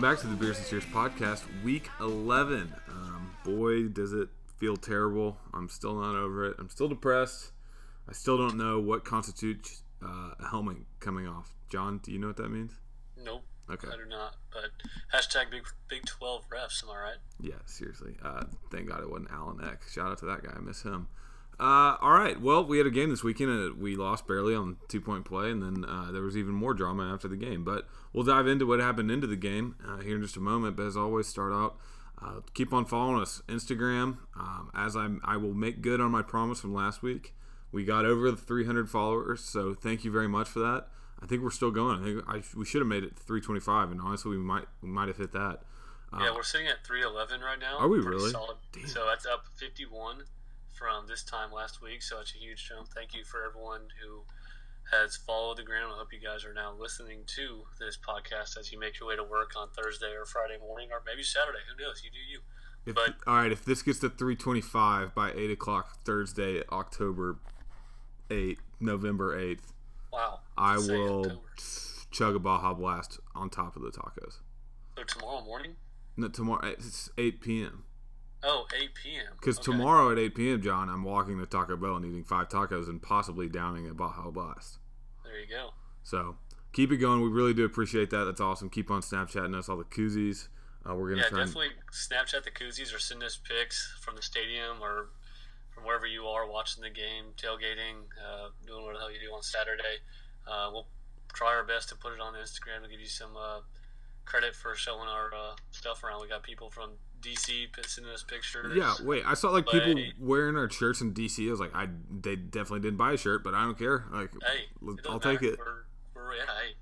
welcome back to the Beers and Steers podcast, week 11. Um, boy, does it feel terrible. I'm still not over it. I'm still depressed. I still don't know what constitutes uh, a helmet coming off. John, do you know what that means? Nope. Okay. I do not. But hashtag Big Big Twelve refs. Am I right? Yeah, seriously. Uh, thank God it wasn't Alan Eck. Shout out to that guy. I miss him. Uh, all right. Well, we had a game this weekend. And we lost barely on two point play, and then uh, there was even more drama after the game. But we'll dive into what happened into the game uh, here in just a moment. But as always, start out. Uh, keep on following us Instagram. Um, as I I will make good on my promise from last week. We got over the 300 followers, so thank you very much for that. I think we're still going. I think I, we should have made it 325, and honestly, we might we might have hit that. yeah, we're sitting at 311 right now. Are we really? Solid. Damn. So that's up 51 from this time last week. So it's a huge jump. Thank you for everyone who has followed the ground. I hope you guys are now listening to this podcast as you make your way to work on Thursday or Friday morning or maybe Saturday. Who knows? You do you. If, But- all right, if this gets to 325 by 8 o'clock Thursday, October 8th, November 8th, Wow. I will October. chug a Baja Blast on top of the tacos. So tomorrow morning? No, tomorrow it's 8 p.m. Oh, 8 p.m. Because Okay. tomorrow at 8 p.m., John, I'm walking to Taco Bell and eating five tacos and possibly downing a Baja Blast. There you go. So keep it going. We really do appreciate that. That's awesome. Keep on Snapchatting us all the koozies. Uh, we're gonna Yeah, try. And, definitely Snapchat the koozies or send us pics from the stadium or from wherever you are watching the game, tailgating, uh, doing what the hell you do on Saturday. Uh, we'll try our best to put it on Instagram to give you some uh, credit for showing our uh, stuff around. We got people from DC p- sending us pictures. Yeah, wait. I saw like people wearing our shirts in DC. I was like, I they definitely didn't buy a shirt, but I don't care. Like, Hey, l- it doesn't I'll take it. We're, we're, yeah, hey,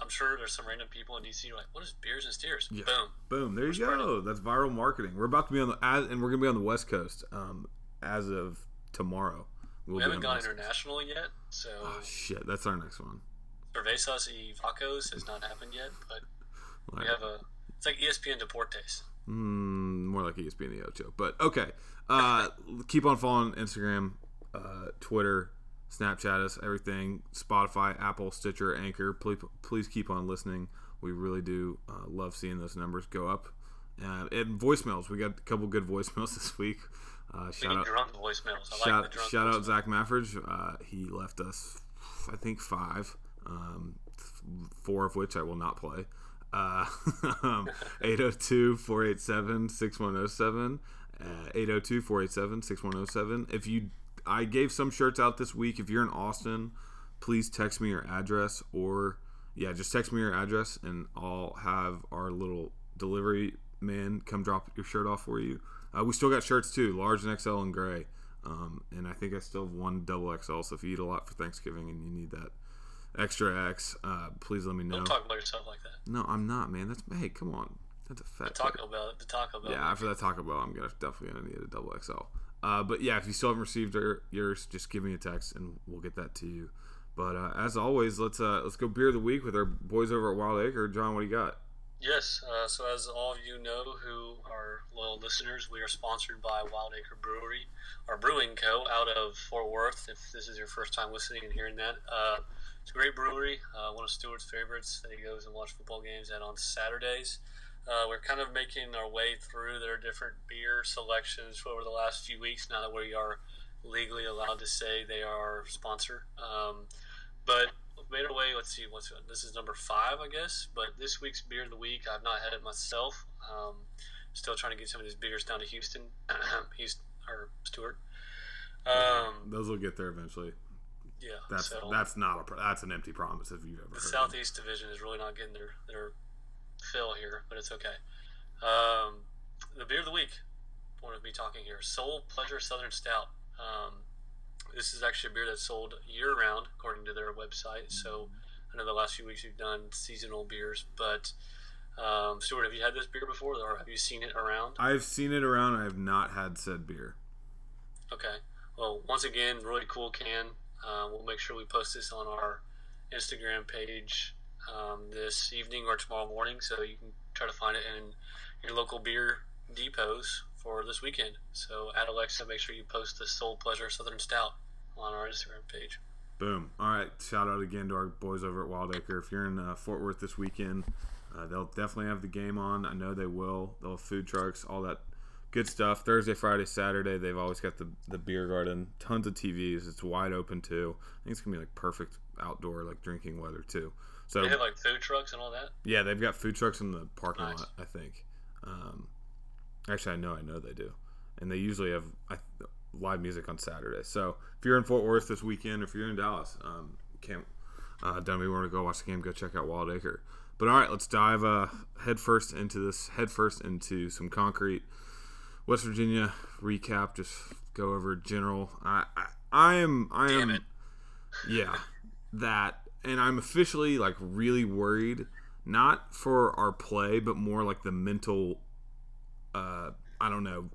I'm sure there's some random people in DC who are like, what is beers and steers? Yeah. Boom. Boom. There you spreading. go. That's viral marketing. We're about to be on the as, and we're gonna be on the West Coast um, as of tomorrow. We'll we have not gone West Coast. international yet, so Oh shit! That's our next one. Cervezas y Vacos has not happened yet, but we have a. It's like ESPN Deportes. Mm, more like ESPN the Ocho, but okay. Uh, keep on following Instagram, uh, Twitter, Snapchat us, everything. Spotify, Apple, Stitcher, Anchor. Please, please keep on listening. We really do uh, love seeing those numbers go up. Uh, and voicemails. We got a couple good voicemails this week. Uh, shout out, drunk voicemails. I shout, like the drunk shout out. Zach Maffridge. Uh, he left us, I think, five, um, four of which I will not play. Uh, 802 487 6107. 802 487 6107. If you, I gave some shirts out this week. If you're in Austin, please text me your address or, yeah, just text me your address and I'll have our little delivery man come drop your shirt off for you. Uh, we still got shirts too, large and XL and gray. Um, and I think I still have one double XL. So if you eat a lot for Thanksgiving and you need that extra X, uh, please let me know. Don't talk about yourself like that. No, I'm not, man. That's hey, come on. That's a fat. The Taco Bell. The Taco Bell. Yeah, after that Taco Bell, I'm gonna definitely gonna need a double XL. Uh, but yeah, if you still haven't received your, yours, just give me a text and we'll get that to you. But uh, as always, let's uh, let's go beer of the week with our boys over at Wild Acre. John, what do you got? Yes. Uh, so as all of you know, who are loyal listeners, we are sponsored by Wild Acre Brewery, our brewing co. out of Fort Worth. If this is your first time listening and hearing that, uh, it's a great brewery. Uh, one of Stewart's favorites that he goes and watch football games at on Saturdays. Uh, we're kind of making our way through their different beer selections over the last few weeks. Now that we are legally allowed to say they are our sponsor, um, but we've made our way. Let's see, what's this is number five, I guess. But this week's beer of the week, I've not had it myself. Um, still trying to get some of these beers down to Houston, Houston or Stewart. Um, Those will get there eventually. Yeah, That's so that's not a that's an empty promise if you've ever the. Southeast Division is really not getting their their fill here, but it's okay. Um, the beer of the week. One of me talking here. Soul Pleasure Southern Stout. Um, this is actually a beer that's sold year round, according to their website. So I know the last few weeks we've done seasonal beers, but um, Stuart, have you had this beer before, or have you seen it around? I've seen it around. I have not had said beer. Okay. Well, once again, really cool can. Uh, we'll make sure we post this on our Instagram page um, this evening or tomorrow morning, so you can try to find it in your local beer depots for this weekend. So, at Alexa, make sure you post the Soul Pleasure Southern Stout on our Instagram page. Boom. All right. Shout out again to our boys over at Wild Acre. If you're in uh, Fort Worth this weekend, Uh, they'll definitely have the game on. I know they will. They'll have food trucks, all that good stuff. Thursday, Friday, Saturday, they've always got the, the beer garden. Tons of TVs. It's wide open too. I think it's gonna be like perfect outdoor like drinking weather too. So They have like food trucks and all that. yeah, they've got food trucks in the parking Nice. lot. I think. Um, actually, I know, I know they do, and they usually have I, live music on Saturday. So if you're in Fort Worth this weekend, or if you're in Dallas, um, can't uh, don't be want to go watch the game. Go check out Wild Acre. But all right, let's dive uh, headfirst into this. Headfirst into some concrete. West Virginia recap. Just go over general. I I, I am I Damn am it. yeah that and i'm officially like really worried not for our play but more like the mental uh i don't know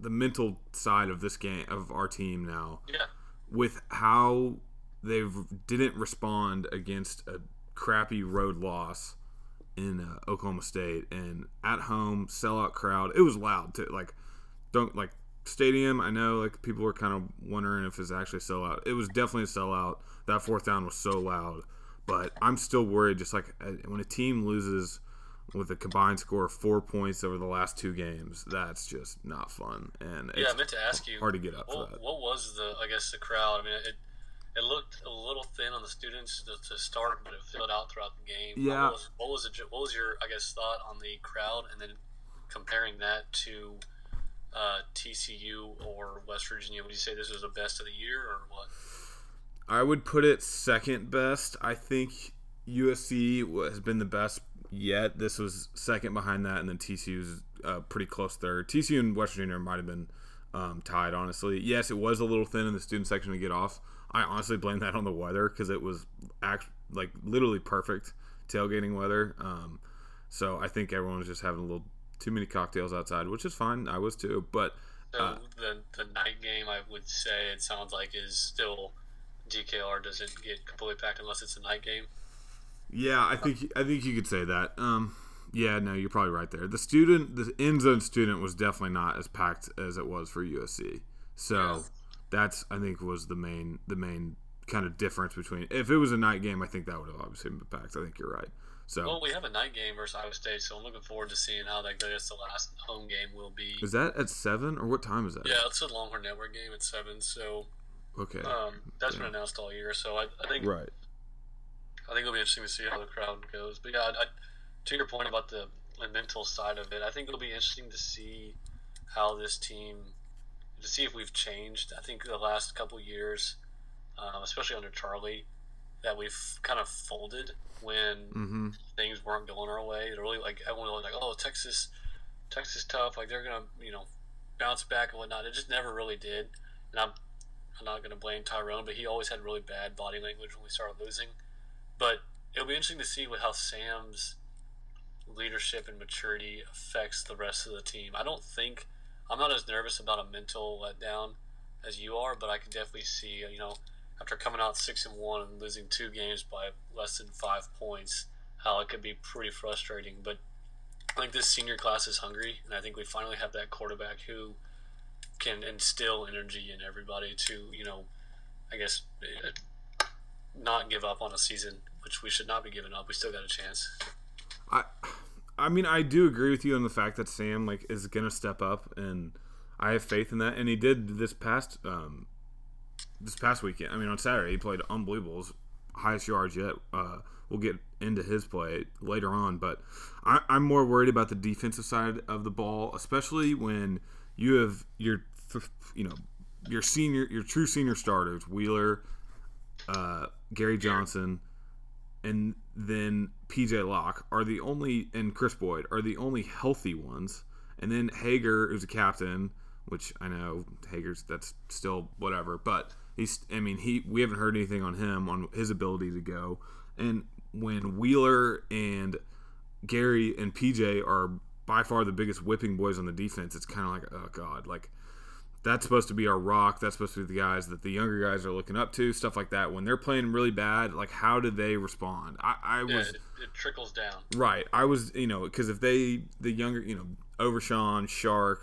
the mental side of this game of our team now Yeah. with how they didn't respond against a crappy road loss in uh, Oklahoma State and at home sellout crowd. It was loud too. Like don't like stadium. I know like people were kind of wondering if it's actually a sellout. It was definitely a sellout. That fourth down was so loud, but I'm still worried. Just like uh, when a team loses with a combined score of four points over the last two games, that's just not fun. And Yeah, it's I meant to ask you. hard to get up What, what was the? I guess the crowd. I mean, it it looked a little thin on the students to, to start, but it filled out throughout the game. Yeah. What was, what was the, what was your I guess thought on the crowd, and then comparing that to uh, TCU or West Virginia? Would you say this was the best of the year, or what? I would put it second best. I think USC has been the best yet. This was second behind that, and then TCU's uh, pretty close third. TCU and West Virginia might have been um, tied, honestly. Yes, it was a little thin in the student section to get off. I honestly blame that on the weather because it was act like literally perfect tailgating weather. Um, so I think everyone was just having a little too many cocktails outside, which is fine. I was too, but So Uh, the the night game, I would say it sounds like is still DKR doesn't get completely packed unless it's a night game. Yeah, I think I think you could say that. Um, yeah, no, you're probably right there. The student, the end zone student, was definitely not as packed as it was for USC. So Yeah. That's I think was the main the main kind of difference between. If it was a night game, I think that would have obviously been packed. I think you're right. So Well, we have a night game versus Iowa State, so I'm looking forward to seeing how that goes. The last home game will be. is that at seven or what time is that? Yeah, it's a Longhorn Network game at seven, so Okay. um, that's been announced all year. So I, I think right. I think it'll be interesting to see how the crowd goes. But yeah, I, I, to your point about the mental side of it, I think it'll be interesting to see how this team, to see if we've changed. I think the last couple years, um, especially under Charlie, that we've kind of folded when Mm-hmm. things weren't going our way. It really like everyone was like, oh, Texas, Texas tough. Like they're gonna, you know, bounce back and whatnot. It just never really did. And I'm, I'm not gonna blame Tyrone, but he always had really bad body language when we started losing. But it'll be interesting to see what how Sam's leadership and maturity affects the rest of the team. I don't think I'm not as nervous about a mental letdown as you are, but I can definitely see, you know, after coming out six and one and losing two games by less than five points, how it could be pretty frustrating. But I think this senior class is hungry, and I think we finally have that quarterback who can instill energy in everybody to, you know, I guess eh, not give up on a season, which we should not be giving up. We still got a chance. I I mean I do agree with you on the fact that Sam like is gonna step up and I have faith in that and he did this past um this past weekend. I mean on Saturday he played unbelievable. Highest yards yet. Uh we'll get into his play later on, but I, I'm more worried about the defensive side of the ball, especially when you have your you know your senior your true senior starters, Wheeler, uh, Gary Johnson, and then PJ Locke are the only, and Chris Boyd are the only healthy ones. And then Hager, who's a captain, which I know Hager's that's still whatever, but he's, I mean, he we haven't heard anything on him on his ability to go. And when Wheeler and Gary and PJ are by far the biggest whipping boys on the defense, it's kind of like, oh god, like that's supposed to be our rock. That's supposed to be the guys that the younger guys are looking up to, stuff like that. When they're playing really bad, like how do they respond? I, I Yeah, was it, it trickles down. right. I was, you know, because if they the younger, you know, Overshown, Shark,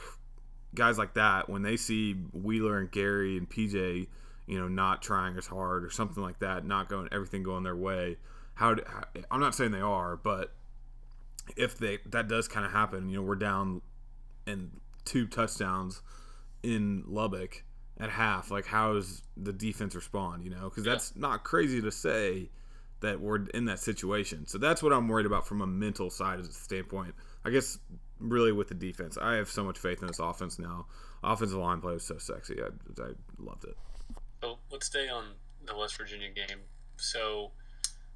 guys like that, when they see Wheeler and Gary and PJ, you know, not trying as hard or something like that, not going everything going their way. How, do, how I'm not saying they are, but if they that does kind of happen, you know, we're down and two touchdowns in Lubbock at half. Like, how does the defense respond? You know, because Yeah. that's not crazy to say that we're in that situation. So that's what I'm worried about from a mental side standpoint. I guess really with the defense, I have so much faith in this offense now. Offensive line play was so sexy. I, I loved it. So let's stay on the West Virginia game. So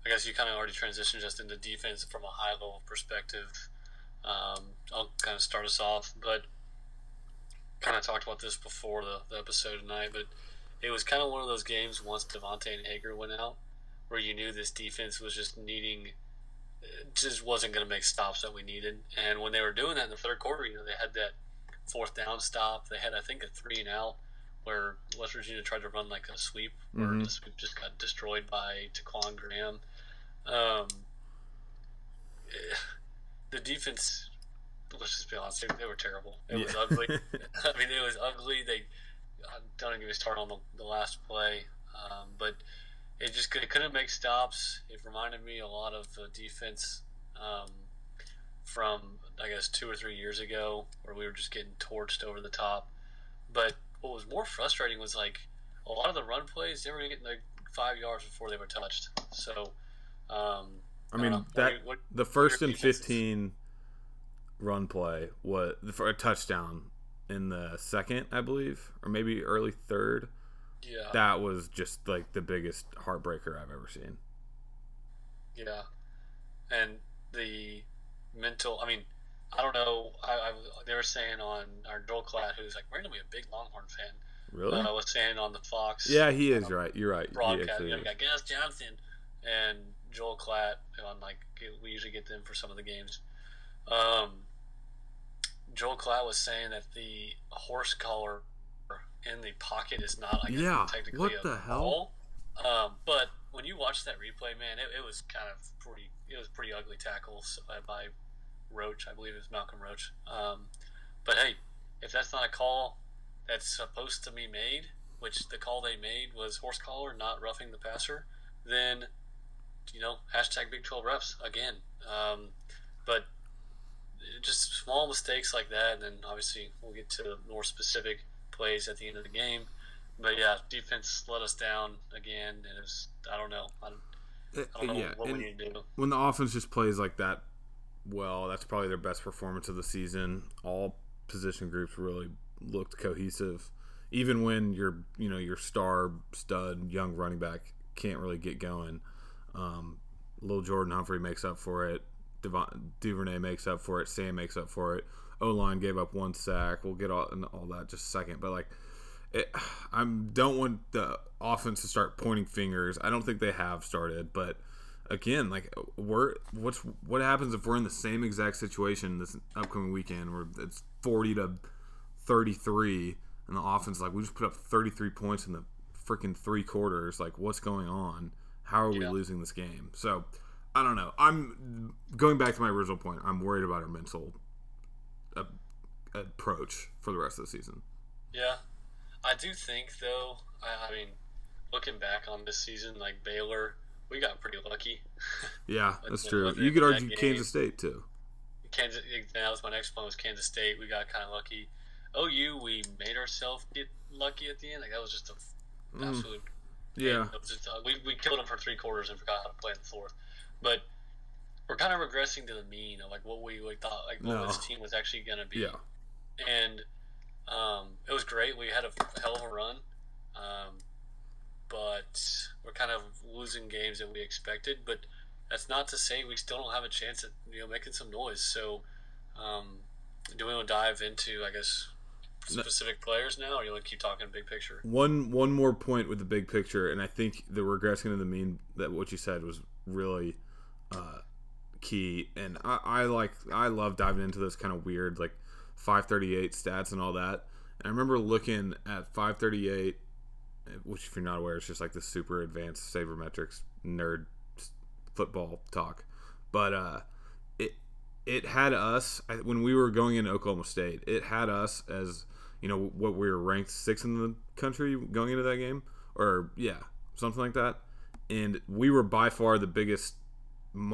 I guess you kind of already transitioned just into defense from a high level perspective. Um, I'll kind of start us off, but kind of talked about this before the, the episode tonight, but it was kind of one of those games once Devontae and Hager went out where you knew this defense was just needing, just wasn't going to make stops that we needed. And when they were doing that in the third quarter, you know, they had that fourth down stop. They had, I think, a three and out where West Virginia tried to run like a sweep, where Mhm. the sweep just got destroyed by Ta'Quon Graham. Um, eh, the defense, let's just be honest, they, they were terrible. It was ugly. I mean, it was ugly. They don't get me started on the, the last play, um, but it just it couldn't make stops. It reminded me a lot of the defense um, from I guess two or three years ago, where we were just getting torched over the top. But what was more frustrating was like a lot of the run plays they were getting like five yards before they were touched. So, um, I mean. What that what- the first and defenses? 15 run play was for a touchdown in the second, I believe, or maybe early third. yeah, That was just like the biggest heartbreaker I've ever seen. yeah, and the mental. I mean, I don't know. I, I they were saying on our Joel Klatt, who's like randomly a big Longhorn fan, Really? uh, was saying on the Fox. yeah, he is um, right. You're right. Broadcast. You know, we got Gus Johnson and Joel Klatt on like we usually get them for some of the games. Um, Joel Klatt was saying that the horse collar in the pocket is not like Yeah, technically what a the hell? ball. Um, but when you watch that replay, man, it, it was kind of pretty. It was pretty ugly tackles uh, by Roach. I believe it was Malcolm Roach. Um, but hey, if that's not a call that's supposed to be made, which the call they made was horse collar, not roughing the passer, then you know hashtag Big Twelve refs again. Um, but just small mistakes like that, and then obviously we'll get to more specific plays at the end of the game. But yeah, defense let us down again, and it was I don't know. I don't, I don't know yeah, what we need to do. when the offense just plays like that, well, that's probably their best performance of the season. All position groups really looked cohesive, even when your you know your star stud young running back can't really get going. Um, Little Jordan Humphrey makes up for it. Devin, Duvernay makes up for it. Sam makes up for it. O line gave up one sack. We'll get all and all that just a second, but like. It, I don't want the offense to start pointing fingers. I don't think they have started, but again, like we're what's what happens if we're in the same exact situation this upcoming weekend where it's forty to thirty three, and the offense like we just put up thirty three points in the freaking three quarters. Like what's going on? How are we losing this game? So I don't know. I'm going back to my original point. I'm worried about her mental uh, approach for the rest of the season. Yeah, I do think though. I, I mean, looking back on this season, like Baylor, we got pretty lucky. Yeah, that's true. You could argue game- Kansas State too. Kansas. That was my next point. Was Kansas State? We got kind of lucky. OU, we made ourselves get lucky at the end. Like that was just a Mm, absolute. yeah, just, uh, we we killed them for three quarters and forgot how to play in the fourth. But we're kind of regressing to the mean of like what we like, thought like what this team was actually going to be. yeah. and um, it was great. We had a hell of a run, um, but we're kind of losing games that we expected. But that's not to say we still don't have a chance at you know making some noise. So, um, do we want to dive into I guess specific players now, or you want to keep talking big picture? One one more point with the big picture, and I think the regressing to the mean that what you said was really uh, key. And I, I like I love diving into those kind of weird like 538 stats and all that. And I remember looking at 538, which if you're not aware, it's just like the super advanced sabermetrics nerd football talk. But uh, it it had us when we were going into Oklahoma State. It had us as you know what we were ranked sixth in the country going into that game, or yeah, something like that. And we were by far the biggest,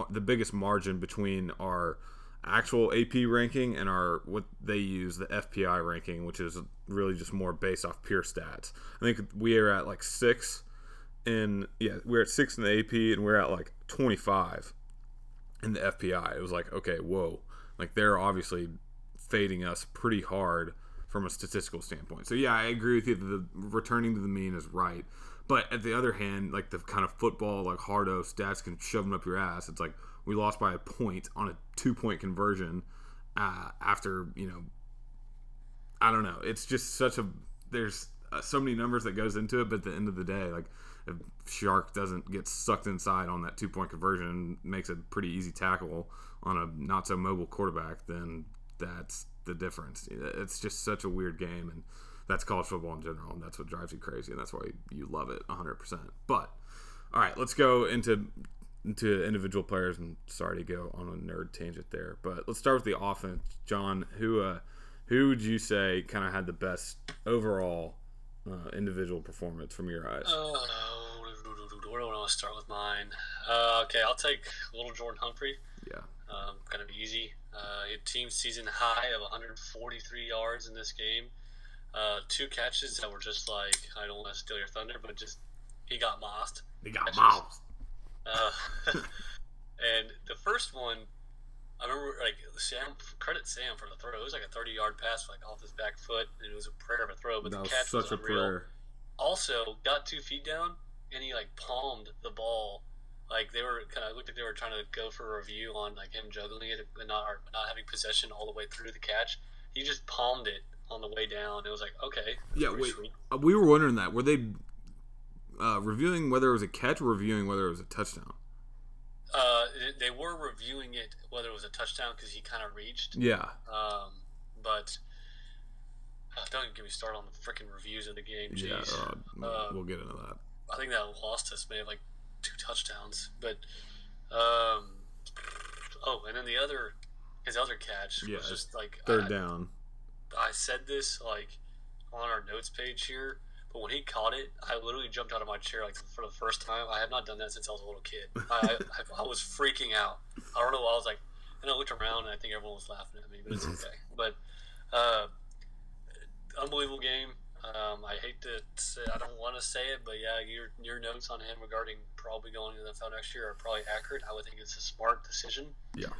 the biggest margin between our actual AP ranking and our what they use the FPI ranking, which is really just more based off pure stats. I think we are at like six in yeah we're at six in the AP and we're at like twenty five in the FPI. It was like okay, whoa, like they're obviously fading us pretty hard from a statistical standpoint. So yeah, I agree with you that the returning to the mean is right. But at the other hand, like the kind of football like hardo stats can shove them up your ass. It's like we lost by a point on a two point conversion uh, after you know I don't know. It's just such a there's uh, so many numbers that goes into it, but at the end of the day, like if Shark doesn't get sucked inside on that two point conversion makes a pretty easy tackle on a not so mobile quarterback, then that's the difference. It's just such a weird game, and that's college football in general, and that's what drives you crazy, and that's why you love it 100%. But all right, let's go into into individual players. And sorry to go on a nerd tangent there, but let's start with the offense. John, who uh, who would you say kind of had the best overall uh, individual performance from your eyes? Uh, where do I want to start with mine? Uh, okay, I'll take little Jordan Humphrey. Yeah. Um, kind of easy. Uh, he had team season high of 143 yards in this game. Uh, two catches that were just like I don't want to steal your thunder, but just he got mossed. He got mossed. Uh, and the first one, I remember like Sam credit Sam for the throw. It was like a 30 yard pass like off his back foot, and it was a prayer of a throw. But that the catch was such was a unreal. prayer. Also, got two feet down, and he like palmed the ball. Like they were kind of looked like they were trying to go for a review on like him juggling it and not not having possession all the way through the catch. He just palmed it on the way down. It was like okay, Yeah, wait. sweet. Uh, We were wondering that. Were they uh, reviewing whether it was a catch or reviewing whether it was a touchdown? Uh, they were reviewing it whether it was a touchdown because he kind of reached. Yeah. Um, but uh, don't even get me started on the freaking reviews of the game. Yeah. Jeez. Uh, we'll- Uh, we'll get into that. I think that lost us maybe like two touchdowns. But um, oh, and then the other his other catch Yeah, was just like Third I, down. I said this like on our notes page here, but when he caught it, I literally jumped out of my chair like for the first time. I have not done that since I was a little kid. I, I, I was freaking out. I don't know. why I was like, and I looked around and I think everyone was laughing at me, but it's okay. But uh, unbelievable game. Um, I hate to say, I don't want to say it, but yeah, your your notes on him regarding probably going to the NFL next year are probably accurate. I would think it's a smart decision. Yeah.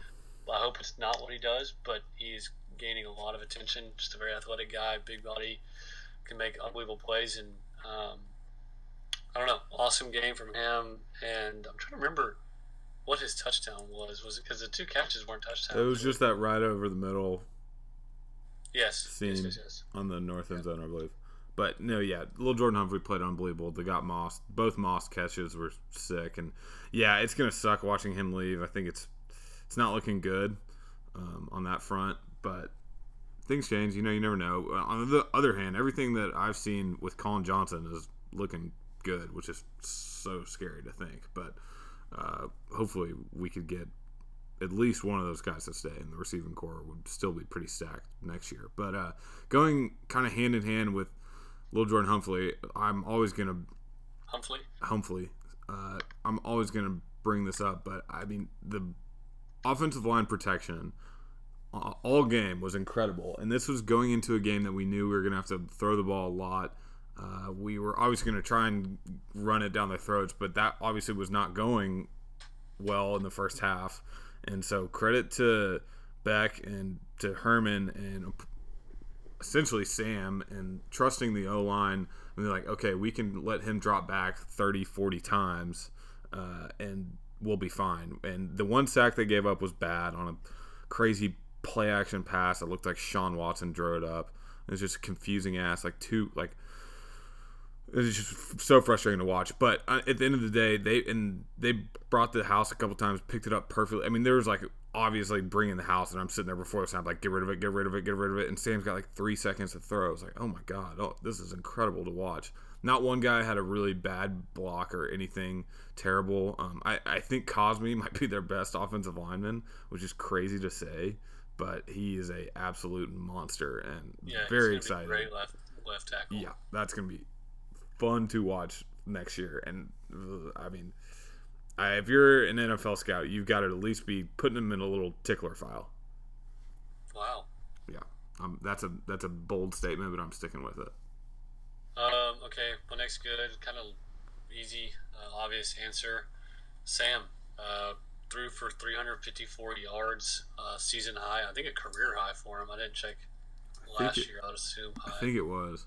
I hope it's not what he does, but he's gaining a lot of attention. Just a very athletic guy, big body, can make unbelievable plays, and um, I don't know, awesome game from him. And I'm trying to remember what his touchdown was. Was it because the two catches weren't touchdowns? It was just that right over the middle yes, yes, scene. yes, yes. on the north end zone, I believe. But no, yeah, little Jordan Humphrey played unbelievable. They got Moss. Both Moss catches were sick, and yeah, it's gonna suck watching him leave. I think it's it's not looking good um, on that front, but things change. You know, you never know. Uh, On the other hand, everything that I've seen with Collin Johnson is looking good, which is so scary to think. But uh, hopefully, we could get at least one of those guys to stay, and the receiving core would still be pretty stacked next year. But uh, going kind of hand in hand with Little Jordan Humphrey, I'm always gonna Humphrey. Humphrey. Uh, I'm always gonna bring this up, but I mean the offensive line protection all game was incredible, and this was going into a game that we knew we were gonna have to throw the ball a lot. Uh, we were obviously going to try and run it down their throats, but that obviously was not going well in the first half. And so credit to Beck and to Herman and essentially Sam and trusting the O line. And they're like, okay, we can let him drop back 30, 40 times uh, and we'll be fine. And the one sack they gave up was bad on a crazy play action pass that looked like Sean Watson drew it up. It was just confusing ass, like two, like it was just so frustrating to watch. But uh, at the end of the day, they and they brought the house a couple times, picked it up perfectly. I mean, there was like obviously bringing the house, and I'm sitting there before the snap, like get rid of it, get rid of it, get rid of it. And Sam's got like three seconds to throw. I was like, oh my god, oh this is incredible to watch. Not one guy had a really bad block or anything terrible. Um, I, I think Cosmi might be their best offensive lineman, which is crazy to say, but he is a absolute monster and Yeah, very excited. Great left left tackle. Yeah, that's gonna be fun to watch next year. And uh, I mean, I, if you're an NFL scout, you've got to at least be putting him in a little tickler file. Wow. Yeah, um, that's a that's a bold statement, but I'm sticking with it. Um, okay, my next good, kind of easy, uh, obvious answer. Sam uh, threw for 354 yards, uh, season high. I think a career high for him. I didn't check last it- year. I would assume I think it was.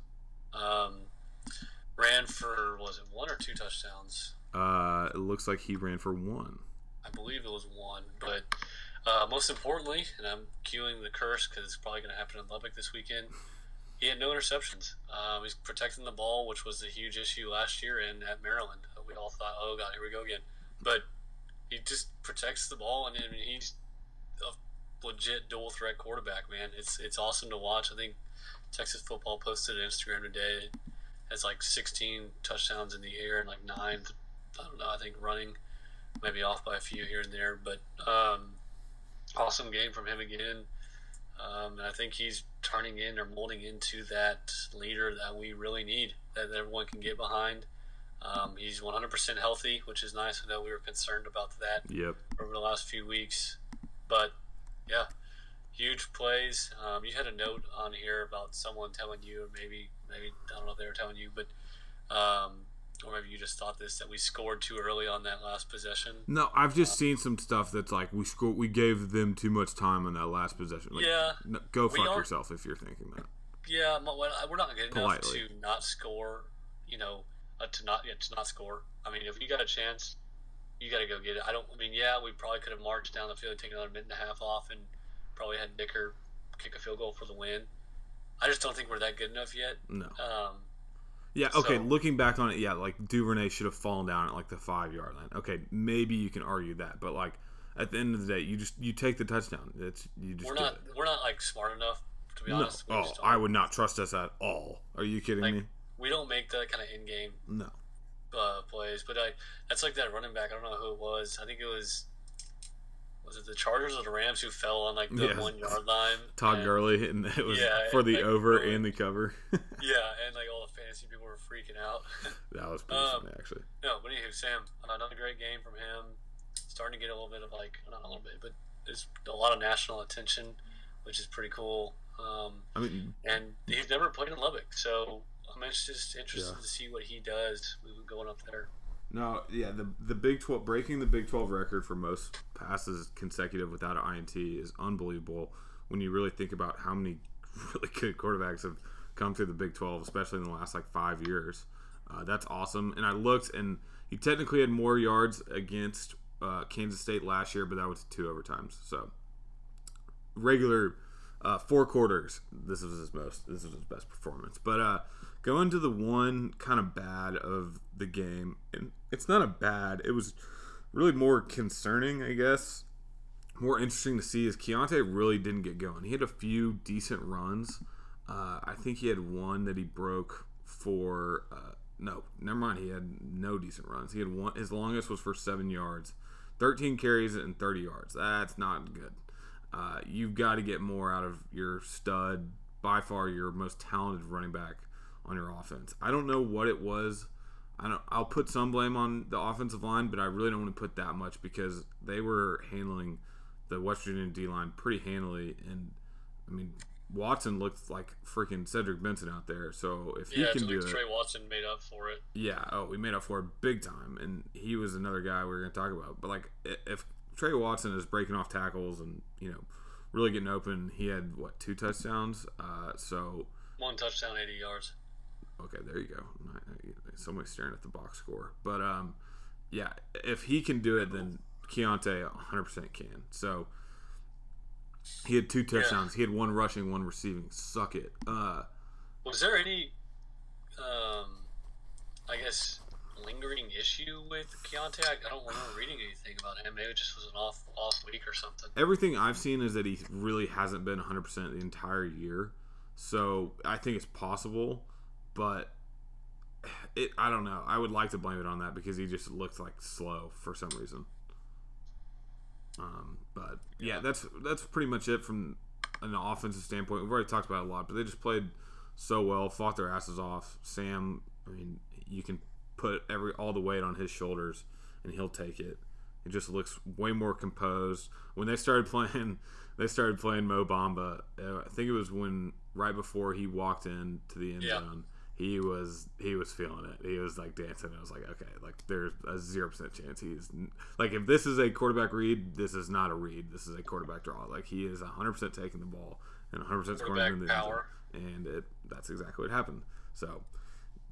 Um, ran for was it one or two touchdowns? Uh, it looks like he ran for one. I believe it was one. But uh, most importantly, and I'm cueing the curse because it's probably going to happen in Lubbock this weekend. He had no interceptions. Um, he's protecting the ball, which was a huge issue last year and at Maryland. We all thought, "Oh God, here we go again." But he just protects the ball, and I mean, he's a legit dual threat quarterback. Man, it's it's awesome to watch. I think Texas football posted on Instagram today. Has like 16 touchdowns in the air and like nine. I don't know. I think running, maybe off by a few here and there, but um, awesome game from him again. Um, and I think he's turning in or molding into that leader that we really need, that everyone can get behind. Um, he's 100% healthy, which is nice. I know we were concerned about that Yep. over the last few weeks. But yeah, huge plays. Um, you had a note on here about someone telling you, or maybe maybe I don't know if they were telling you, but um, or maybe you just thought this that we scored too early on that last possession. No, I've just seen some stuff that's like we scored, we gave them too much time on that last possession. Like, Yeah. no, go fuck yourself if you're thinking that. Yeah, well, we're not good enough Politely. to not score. You know, uh, to not yeah, to not score. I mean, if you got a chance, you got to go get it. I don't. I mean, yeah, we probably could have marched down the field, taken another minute and a half off, and probably had Dicker kick a field goal for the win. I just don't think we're that good enough yet. No. Um, Yeah, okay, So- looking back on it, yeah, like Duvernay should have fallen down at like the five yard line. Okay, maybe you can argue that, but like at the end of the day, you just you take the touchdown. It's you just we're not it. we're not like smart enough to be No, honest. Oh, I would not trust us at all. Are you kidding Like- me? We don't make that kind of in game No. uh, plays, but I, that's like that running back. I don't know who it was. I think it was. Was it the Chargers or the Rams who fell on like the Yeah. one yard line? Todd And- Gurley, and it was Yeah, for the like, over and the cover. Yeah, and like all the fantasy people were freaking out. that was pretty Um, funny, actually. no, but anywho, Sam, uh, another great game from him. Starting to get a little bit of like not a little bit, but there's a lot of national attention, which is pretty cool. Um, I mean, and he's never played in Lubbock, so I'm just interested Yeah. to see what he does going up there. no, yeah, the the Big Twelve breaking the Big Twelve record for most passes consecutive without an INT is unbelievable. When you really think about how many really good quarterbacks have come through the Big Twelve, especially in the last like five years, uh, that's awesome. And I looked, and he technically had more yards against uh, Kansas State last year, but that was two overtimes. So regular uh, four quarters. This was his most. This was his best performance. But uh, going to the one kind of bad of the game, and it's not a bad. It was really more concerning, I guess. More interesting to see is Keaontay really didn't get going. He had a few decent runs. Uh, I think he had one that he broke for. Uh, no, never mind. He had no decent runs. He had one. His longest was for seven yards, thirteen carries and thirty yards. That's not good. Uh, you've got to get more out of your stud, by far your most talented running back on your offense. I don't know what it was. I don't. I'll put some blame on the offensive line, but I really don't want to put that much because they were handling the West Virginia D line pretty handily, and I mean Watson looked like freaking Cedric Benson out there. So if he can do like it, Tre Watson made up for it. yeah, oh, we made up for it big time, and he was another guy we were going to talk about. But like, if Tre Watson is breaking off tackles and you know really getting open, he had what two touchdowns. Uh, so One touchdown, 80 yards. okay, there you go. Somebody staring at the box score, but um, yeah, if he can do it, then Keaontay 100 percent can. So. He had two touchdowns. He had one rushing, one receiving. Suck it. Uh, Was there any, um, I guess, lingering issue with Keaontay? I, I don't remember reading anything about him. Maybe it just was an off off week or something. everything I've seen is that he really hasn't been 100% the entire year. So I think it's possible, but it I don't know. I would like to blame it on that because he just looked like slow for some reason. Um, but yeah, that's that's pretty much it from an offensive standpoint. We've already talked about it a lot, but they just played so well, fought their asses off. Sam, I mean, you can put every all the weight on his shoulders, and he'll take it. He just looks way more composed. When they started playing they started playing Mo Bamba. Uh, I think it was when right before he walked in to the end Yeah. zone. He was he was feeling it. He was like dancing. I was like, okay, like there's a zero percent chance he's like if this is a quarterback read, this is not a read. This is a quarterback draw. Like he is hundred percent taking the ball and hundred percent scoring in the end zone. And it that's exactly what happened. So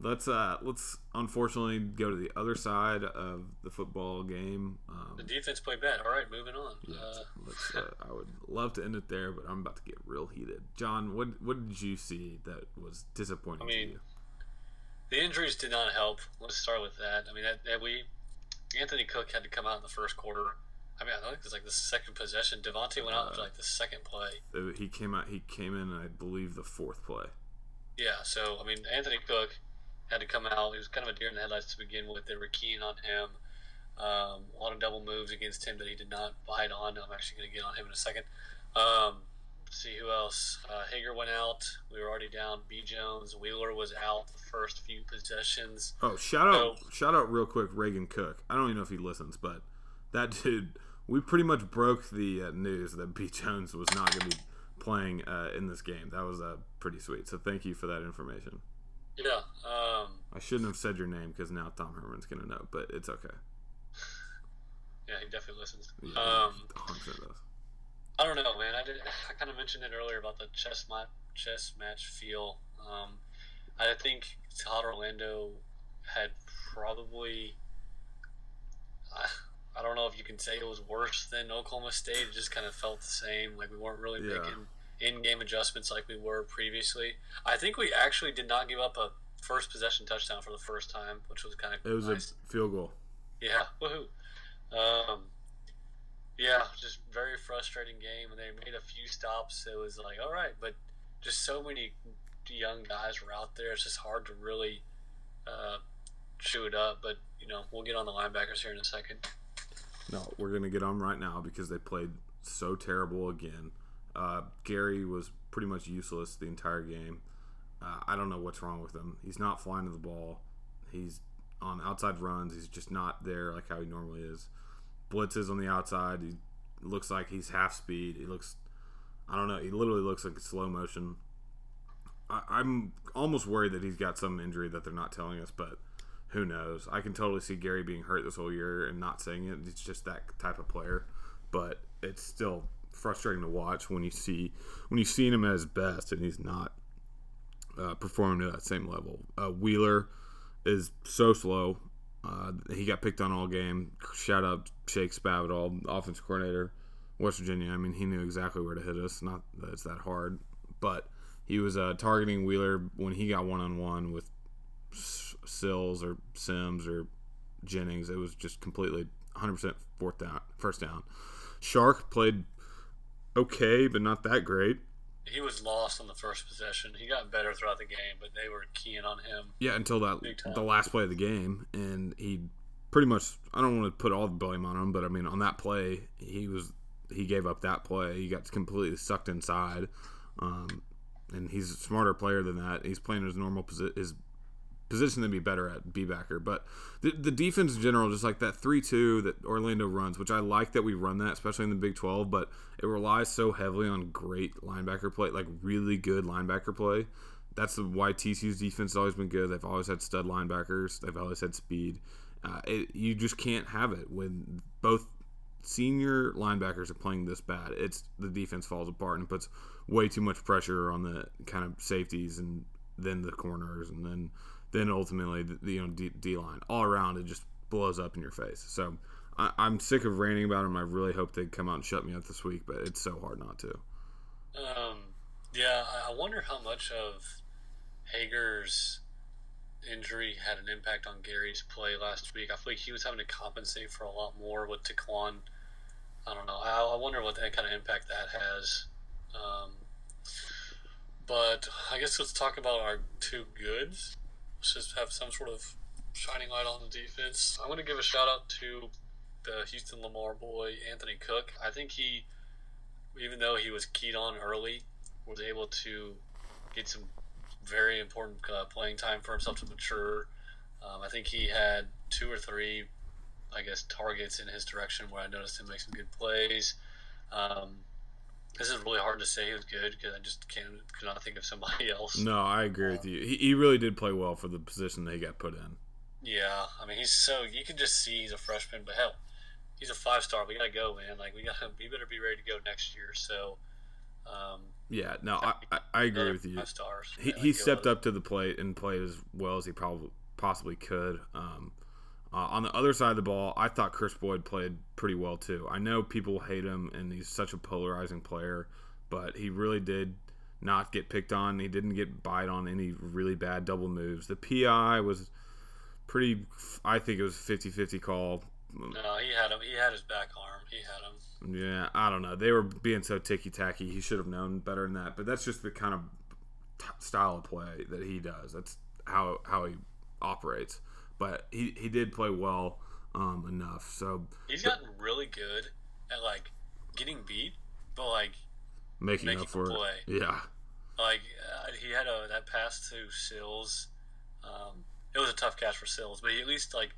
let's uh let's unfortunately go to the other side of the football game. Um, The defense played bad. All right, moving on. yeah, Uh, let's, uh, I would love to end it there, but I'm about to get real heated. John, what what did you see that was disappointing I mean, to you? the injuries did not help. Let's start with that. I mean, that, that we Anthony Cook had to come out in the first quarter. I mean, I think it's like the second possession. Devontae went out for like the second play. Uh, He came out. He came in, I believe, the fourth play. Yeah, so I mean, Anthony Cook had to come out. He was kind of a deer in the headlights to begin with. They were keen on him. Um, a lot of double moves against him that he did not bite on. I'm actually going to get on him in a second. Um, let's see who else. Uh, Hager went out. We were already down. B. Jones. Wheeler was out the first few possessions. Oh, shout out! So- shout out real quick, Reagan Cook. I don't even know if he listens, but that dude. We pretty much broke the uh, news that B Jones was not going to be playing uh, in this game. That was uh, pretty sweet. So thank you for that information. Yeah. Um, I shouldn't have said your name because now Tom Herman's to know, but it's okay. yeah, he definitely listens. Yeah, Um, 100% does. I don't know, man. I did. I kind of mentioned it earlier about the chess match, chess match feel. Um, I think Todd Orlando had probably. I, I don't know if you can say it was worse than Oklahoma State. It just kind of felt the same. Like we weren't really Yeah. making in-game adjustments like we were previously. I think we actually did not give up a first possession touchdown for the first time, which was kind of It was nice. a field goal. Yeah, woohoo. Um, yeah, just very frustrating game. And they made a few stops. It was like, all right, but just so many young guys were out there. It's just hard to really uh, chew it up. But you know, we'll get on the linebackers here in a second. No, we're gonna get on right now because they played so terrible again. Uh, Gary was pretty much useless the entire game. Uh, I don't know what's wrong with him. He's not flying to the ball. He's on outside runs. He's just not there like how he normally is. Blitzes on the outside. He looks like he's half speed. He looks, I don't know. He literally looks like slow motion. I, I'm almost worried that he's got some injury that they're not telling us, but who knows? I can totally see Gary being hurt this whole year and not saying it. It's just that type of player, but it's still frustrating to watch when you see when you've seen him at his best and he's not uh, performing to that same level. Uh, Wheeler is so slow. Uh, he got picked on all game. Shout out Jake Spavital, offense coordinator, West Virginia. I mean, he knew exactly where to hit us. Not that it's that hard, but he was uh, targeting Wheeler when he got one on one with Sills or Simms or Jennings. It was just completely 100% fourth down, first down. Shark played okay, but not that great. He was lost on the first possession. He got better throughout the game, but they were keying on him. Yeah, until that the last play of the game, and he pretty much. I don't want to put all the blame on him, but I mean, on that play, he was he gave up that play. He got completely sucked inside, um, and he's a smarter player than that. He's playing his normal posi- his position to be better at B backer. But the, the defense in general, just like that three two that Orlando runs, which I like that we run that, especially in the Big Twelve. But it relies so heavily on great linebacker play, like really good linebacker play. That's why TCU's defense has always been good. They've always had stud linebackers. They've always had speed. Uh, it, you just can't have it when both senior linebackers are playing this bad. It's the defense falls apart and puts way too much pressure on the kind of safeties and then the corners and then then ultimately the, the you know D, line all around it just blows up in your face. So I, I'm sick of ranting about them. I really hope they come out and shut me up this week, but it's so hard not to. Um, yeah, I- I wonder how much of Hager's injury had an impact on Gary's play last week. I feel like he was having to compensate for a lot more with Ta'Quon. I don't know. I, I wonder what that kind of impact that has. Um, but I guess let's talk about our two goods. Just have some sort of shining light on the defense. I'm going to give a shout out to the Houston Lamar boy, Anthony Cook. I think he, even though he was keyed on early, was able to get some very important uh, playing time for himself to mature. Um, I think he had two or three, I guess, targets in his direction where I noticed him make some good plays. Um, this is really hard to say he was good because I just can't cannot think of somebody else. No, I agree with you. He, he really did play well for the position that he got put in. Yeah, I mean he's so you can just see he's a freshman, but hell, he's a five star. We gotta go, man. Like we gotta, we better be ready to go next year. So, um, yeah, no, I, I, I agree with you. Stars. He, he stepped up to the plate and played as well as he probably possibly could. Um, uh, on the other side of the ball, I thought Kris Boyd played pretty well too. I know people hate him and he's such a polarizing player, but he really did not get picked on. He didn't get bite on any really bad double moves. The PI was pretty. I think it was a 50-50 call. No, he had him. He had his back arm. He had him. Yeah, I don't know. They were being so ticky tacky. He should have known better than that. But that's just the kind of t- style of play that he does. That's how how he operates. But he he did play well um, enough. So he's gotten really good at like getting beat, but like making, making up for play. it. Yeah. Like uh, he had a that pass to Sills. Um, it was a tough catch for Sills, but he at least like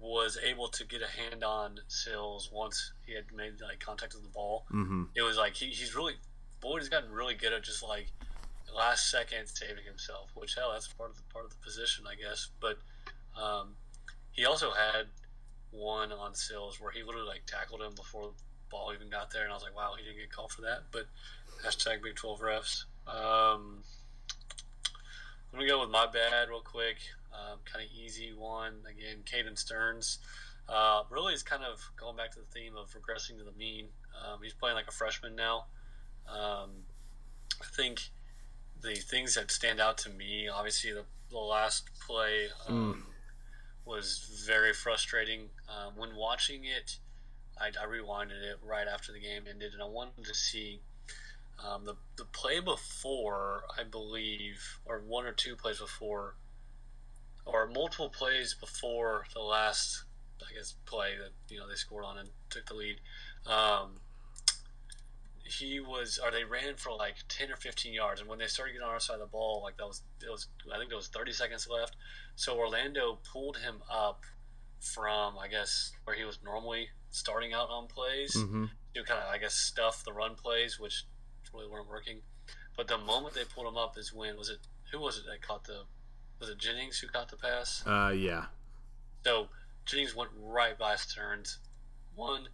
was able to get a hand on Sills once he had made like contact with the ball. Mm-hmm. It was like he, he's really Boyd has gotten really good at just like last second saving himself, which hell that's part of the part of the position I guess. But um, he also had one on Sills where he literally like tackled him before the ball even got there, and I was like, wow, he didn't get called for that. But hashtag Big Twelve refs. Um, let me go with my bad real quick. Um, kind of easy one again. Caden Sterns Uh, really is kind of going back to the theme of regressing to the mean. Um, he's playing like a freshman now. Um, I think the things that stand out to me, obviously, the, the last play um, mm. Was very frustrating. Um, when watching it, I, I, rewinded it right after the game ended, and I wanted to see um, the the play before, I believe, or one or two plays before, or multiple plays before the last, I guess, play that you know they scored on and took the lead. Um, he was, or they ran for like ten or fifteen yards, and when they started getting on our side of the ball, like that was, it was, I think there was thirty seconds left. So Orlando pulled him up from, I guess, where he was normally starting out on plays mm-hmm. to kind of, I guess, stuff the run plays, which really weren't working. But the moment they pulled him up is when was it? Who was it that caught the? Was it Jennings who caught the pass? Uh, yeah. So Jennings went right by Sterns. One,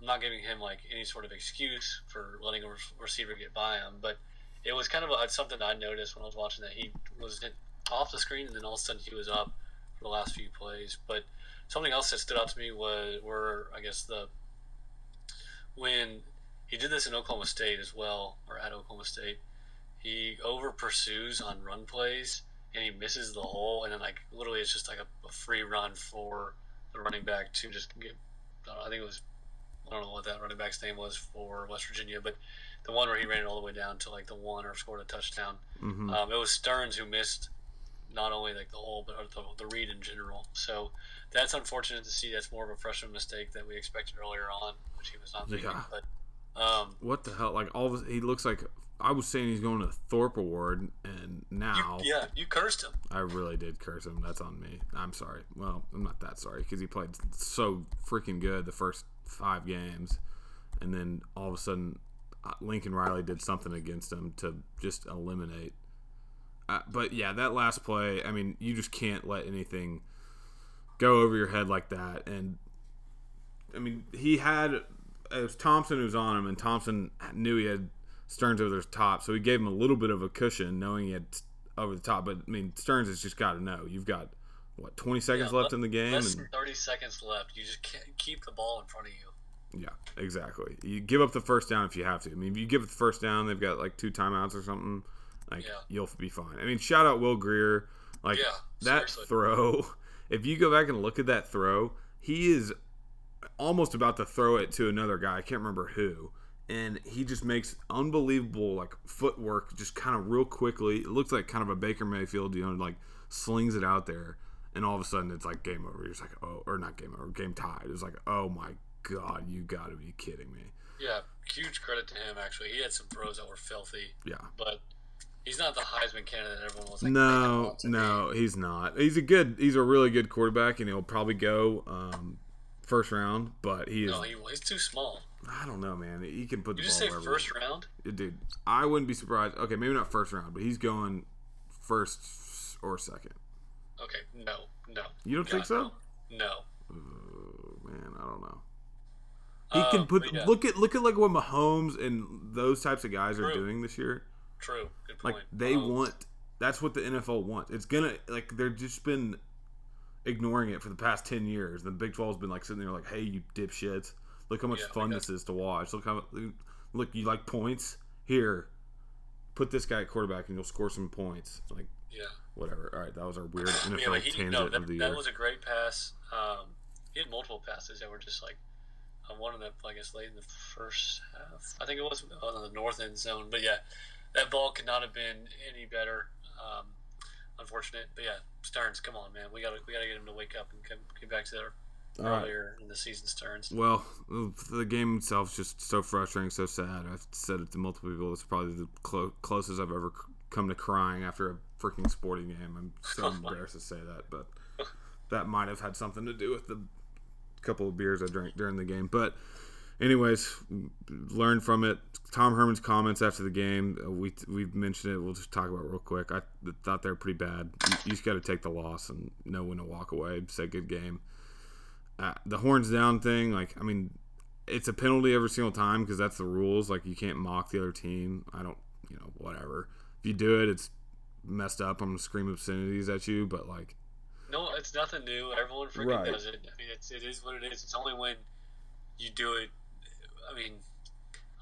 I'm not giving him like any sort of excuse for letting a receiver get by him, but it was kind of a, something I noticed when I was watching that he was off the screen and then all of a sudden he was up for the last few plays. But something else that stood out to me was were I guess the when he did this in Oklahoma State as well, or at Oklahoma State. He over pursues on run plays and he misses the hole, and then like literally it's just like a, a free run for the running back to just get. I, I think it was I don't know what that running back's name was for West Virginia, but the one where he ran it all the way down to like the one or scored a touchdown. Mm-hmm. Um, it was Sterns who missed not only like the hole but the, the read in general. So that's unfortunate to see. That's more of a freshman mistake that we expected earlier on, which he was not making. Yeah. But um, what the hell? Like all of he looks like I was saying he's going to Thorpe Award, and now you, yeah, you cursed him. I really did curse him. That's on me. I'm sorry. Well, I'm not that sorry because he played so freaking good the first five games, and then all of a sudden, uh, Lincoln Riley did something against him to just eliminate. Uh, but yeah, that last play, I mean, you just can't let anything go over your head like that. And I mean, he had it was Thompson who was on him, and Thompson knew he had Sterns over the top, so he gave him a little bit of a cushion, knowing he had over the top. But I mean, Sterns has just got to know you've got what 20 seconds yeah, left in the game less than 30 seconds left. You just can't keep the ball in front of you. Yeah exactly. You give up the first down if you have to. I mean if you give it the first down they've got like two timeouts or something like yeah. you'll be fine. I mean shout out Will Grier. Like yeah, that seriously. throw if you go back and look at that throw he is almost about to throw it to another guy. I can't remember who. And he just makes unbelievable like footwork just kind of real quickly. It looks like kind of a baker mayfield you know like slings it out there and all of a sudden it's like game over. You're just like, oh, or not game over, game tied. It's like, oh my god, you got to be kidding me. Yeah, huge credit to him. Actually, he had some throws that were filthy. Yeah, but he's not the Heisman candidate. Everyone was like, no, no, he's not. He's a good, he's a really good quarterback, and he'll probably go um, first round. But he is. No, he, he's too small. I don't know, man. He can put You the just ball say first round? Dude, I wouldn't be surprised. Okay, maybe not first round, but he's going first or second. Okay, no, no. You don't think so? No. no. Oh, man, I don't know. He Uh, can put yeah, look at look at like what Mahomes and those types of guys are doing this year. True. Good Like they Um, want that's what the NFL wants. It's gonna like they're just been ignoring it for the past ten years. The Big 12's been like sitting there like, hey, you dipshits, look how much Yeah, fun this is to watch. Look how look you like points here. Put this guy at quarterback and you'll score some points. Like Yeah. Whatever. All right, that was our weird Yeah, NFL but he, tangent no, that, of the year. that was a great pass. Um, he had multiple passes that were just like uh, one of them, I guess, late in the first half. I think it was on the north end zone. But yeah, that ball could not have been any better. Um, unfortunate, but yeah, Sterns, come on, man, we got to we got to get him to wake up and come, get back to their right. earlier in the season, turns. Well, the game itself is just so frustrating, so sad. I've said it to multiple people. It's probably the clo- closest I've ever c- come to crying after a freaking sporting game. I'm so embarrassed to say that, but that might have had something to do with the couple of beers I drank during the game. But, anyways, learn from it. Tom Herman's comments after the game, uh, we we've mentioned it. We'll just talk about it real quick. I thought they were pretty bad. You, you just got to take the loss and know when to walk away. Say good game uh, the horns down thing, like I mean, it's a penalty every single time because that's the rules. Like you can't mock the other team. I don't, you know, whatever. If you do it, it's messed up. I'm gonna scream obscenities at you, but like, No, it's nothing new. Everyone freaking Right. does it. I mean, it's it is what it is. It's only when you do it. I mean,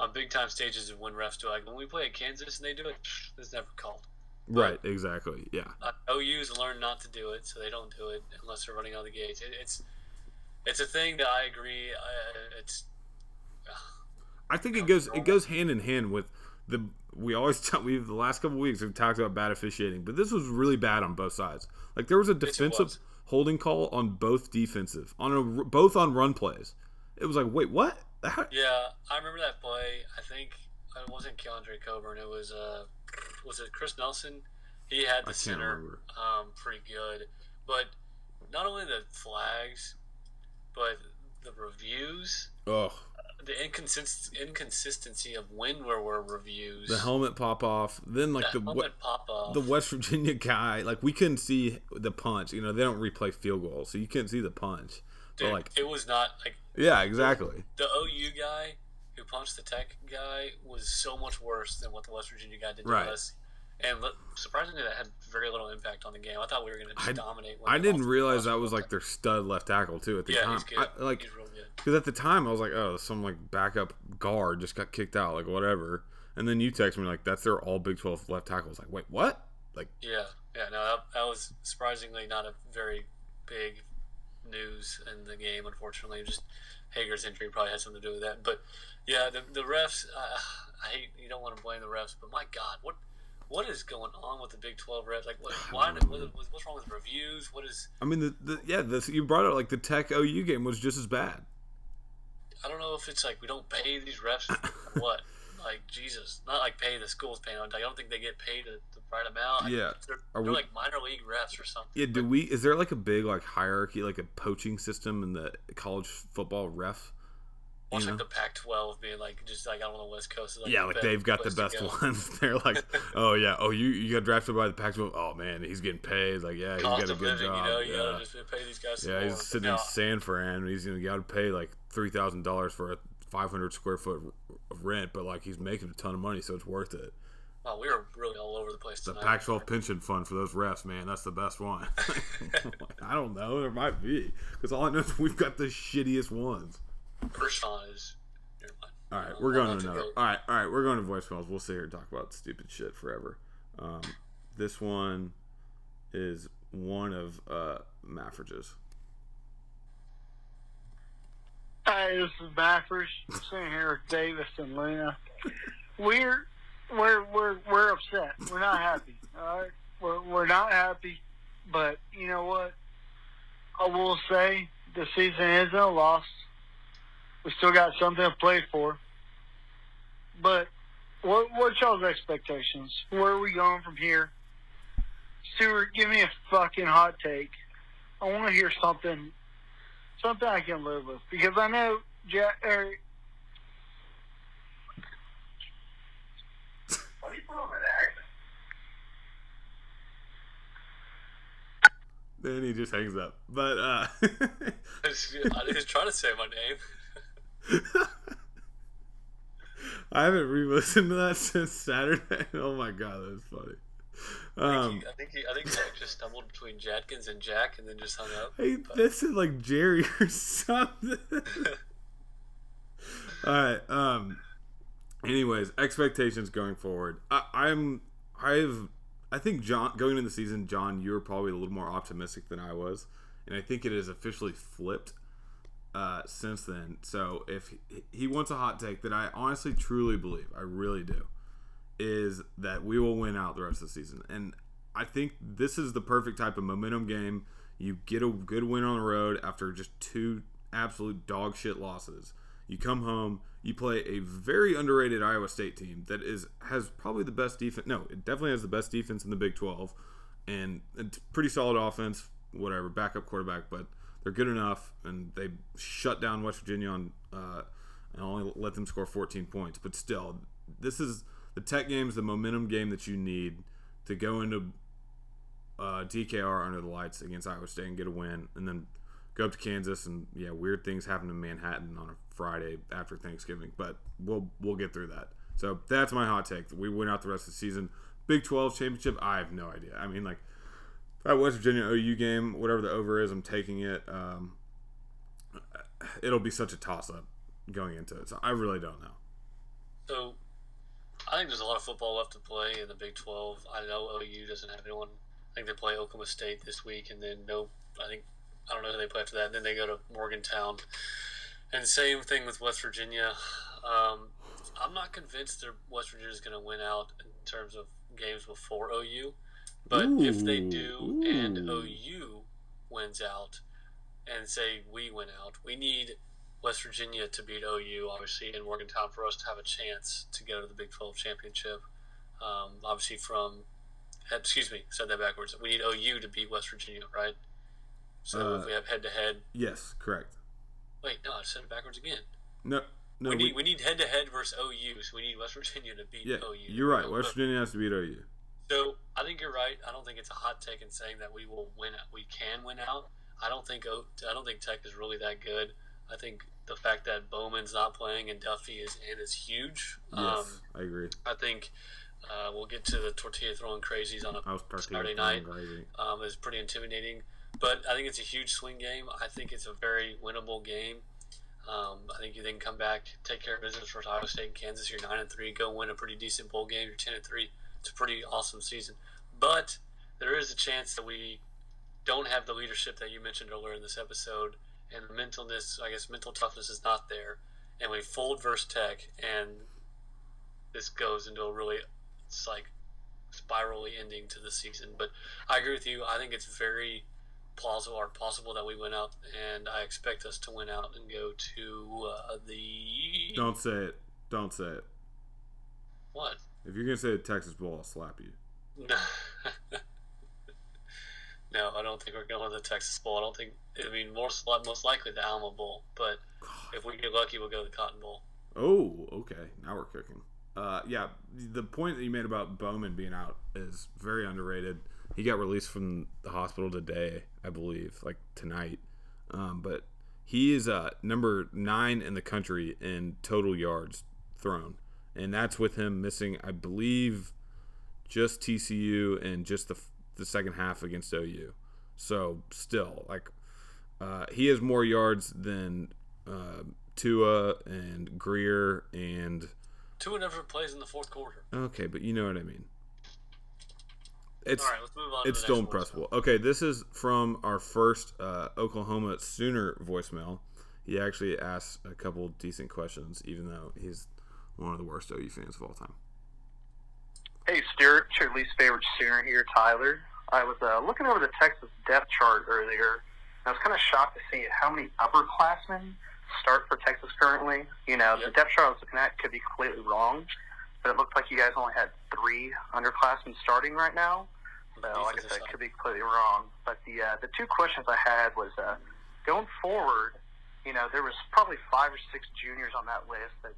on big time stages and when refs do it. Like when we play at Kansas and they do it, it's never called. right, exactly, yeah. Uh, OU's learn not to do it, so they don't do it unless they're running out of the gates. It, it's it's a thing that I agree. Uh, it's I think it goes it goes hand in hand with the we always tell we've the last couple weeks we've talked about bad officiating, but this was really bad on both sides. Like there was a defensive was. holding call on both defensive on a both on run plays. It was like, wait, what? How, yeah. I remember that play. I think it wasn't Keondre Coburn. It was uh, was it Chris Nelson? He had the center remember. um, pretty good, but not only the flags, but the reviews. Oh, the inconsist- inconsistency of when were were reviews. the helmet pop off. Then like the the helmet pop off. the West Virginia guy, like we couldn't see the punch. You know, they don't replay field goals, so you couldn't see the punch. Dude, but like, it was not like yeah, exactly. the OU guy who punched the Tech guy was so much worse than what the West Virginia guy did to Right. us. And surprisingly, that had very little impact on the game. I thought we were going to dominate. when I didn't realize that was like their stud left tackle too at the yeah, time. he's good. I, like he's real good. because at the time I was like, oh, some like backup guard just got kicked out, like whatever. And then you text me like that's their all Big Twelve left tackle. I was like, wait, what? Like, Yeah, yeah. No, that, that was surprisingly not a very big news in the game. Unfortunately, just Hager's injury probably had something to do with that. But yeah, the, the refs. Uh, I hate you don't want to blame the refs, but my God, what what is going on with the Big Twelve refs? Like, what, why? What, what's wrong with reviews? What is? I mean, the, the yeah, this you brought it like the Tech OU game was just as bad. I don't know if it's like we don't pay these refs. or what? Like Jesus, not like pay the schools paying. On I don't think they get paid the, the right amount. Yeah. they're, Are they're we- like minor league refs or something. Yeah, do we? Is there like a big like hierarchy, like a poaching system in the college football ref? Watch you like know? the Pac-12 being like just like out on the West Coast. is, Like yeah, like they've got the best go. ones. They're like, oh yeah, oh you you got drafted by the Pac-12. Oh man, he's getting paid. Like yeah, he's Cost got a good living, job. you know, you yeah, just pay these guys. Yeah, more. he's sitting Now, in San Fran. He's gonna got to pay like three thousand dollars for a five hundred square foot of rent, but like he's making a ton of money, so it's worth it. wow, we were really all over the place The. Pac-12 pension fund for those refs, man, that's the best one. I don't know, there might be because all I know is we've got the shittiest ones. Krishan is. All right, we're going to another. All right, all right, we're going to voicemails. We'll sit here and talk about stupid shit forever. Um, this one is one of uh, Maffridge's. Hey, this is Baffers. Sitting here with Davis and Luna. We're we're we're we're upset. We're not happy. All right, we're we're not happy. But you know what? I will say the season isn't a loss. We still got something to play for. But what what y'all's expectations? Where are we going from here? Stewart, give me a fucking hot take. I want to hear something, something I can live with because I know Jack. Er, what are you? Then he just hangs up. But uh, I was trying to say my name. I haven't re-listened to that since Saturday. Oh my god, that's funny. Um, I think he, I think Jack just stumbled between Jadkins and Jack, and then just hung up. Hey, but. this is like Jerry or something. All right. Um. Anyways, expectations going forward. I, I'm. I've. I think John going into the season, John, you were probably a little more optimistic than I was, and I think it has officially flipped uh, since then. So if he, wants a hot take that I honestly truly believe, I really do, is that we will win out the rest of the season. And I think this is the perfect type of momentum game. You get a good win on the road after just two absolute dog shit losses. You come home, you play a very underrated Iowa State team that is has probably the best defense. No, it definitely has the best defense in the Big 12 and it's pretty solid offense, whatever, backup quarterback, but they're good enough and they shut down West Virginia on uh, and only let them score 14 points. But still, this is the Tech game is the momentum game that you need to go into uh, DKR under the lights against Iowa State and get a win, and then go up to Kansas and yeah, weird things happen in Manhattan on a Friday after Thanksgiving, but we'll we'll get through that. So that's my hot take. We win out the rest of the season. Big 12 championship, I have no idea. I mean, like that West Virginia OU game, whatever the over is, I'm taking it. Um, it'll be such a toss up going into it. So I really don't know. So I think there's a lot of football left to play in the Big 12. I know OU doesn't have anyone. I think they play Oklahoma State this week, and then no, I think I don't know who they play after that. And then they go to Morgantown, and same thing with West Virginia. Um, I'm not convinced that West Virginia is going to win out in terms of games before OU. But ooh, if they do ooh. and OU wins out and say we win out, we need West Virginia to beat OU, obviously, in Morgantown for us to have a chance to go to the Big 12 championship. Um, obviously, from, excuse me, said that backwards. We need OU to beat West Virginia, right? So uh, if we have head to head. Yes, correct. Wait, no, I said it backwards again. No. No, we need we need head to head versus OU, so we need West Virginia to beat yeah, OU. You're right. West Virginia has to beat OU. So I think you're right. I don't think it's a hot take in saying that we will win. We can win out. I don't think I don't think Tech is really that good. I think the fact that Bowman's not playing and Duffey is in is huge. Yes, um, I agree. I think uh, we'll get to the tortilla throwing crazies on a Saturday night. Um, is pretty intimidating, but I think it's a huge swing game. I think it's a very winnable game. Um, I think you then come back, take care of business for Iowa State and Kansas. You're nine and three, go win a pretty decent bowl game. You're ten and three it's a pretty awesome season. But there is a chance that we don't have the leadership that you mentioned earlier in this episode, and the mentalness, I guess, mental toughness is not there, and we fold versus Tech, and this goes into a really, it's like spirally ending to the season. But I agree with you. I think it's very plausible or possible that we win out, and I expect us to win out and go to uh, the. Don't say it. Don't say it. What? If you're gonna say the Texas Bowl, I'll slap you. no, I don't think we're going to the Texas Bowl. I don't think. I mean, most most likely the Alamo Bowl, but if we get lucky, we'll go to the Cotton Bowl. Oh, okay. Now we're cooking. Uh, yeah, the point that you made about Bowman being out is very underrated. He got released from the hospital today, I believe, like tonight. Um, but he is uh, number nine in the country in total yards thrown and that's with him missing, I believe, just TCU and just the the second half against OU. So still, like, uh, he has more yards than uh, Tua and Grier and. Tua never plays in the fourth quarter. Okay, but you know what I mean. It's, All right, let's move on. It's still impressive. Okay, this is from our first uh, Oklahoma Sooner voicemail. He actually asks a couple decent questions, even though he's one of the worst OU fans of all time. Hey, Stuart, it's your least favorite Sooner here, Tyler. I was uh, looking over the Texas depth chart earlier. I was kind of shocked to see how many upperclassmen start for Texas currently. You know, yep. the depth chart I was looking at could be completely wrong, but it looked like you guys only had three underclassmen starting right now. So, like I said, it could be completely wrong. But the uh, the two questions I had was uh, going forward. You know, there was probably five or six juniors on that list that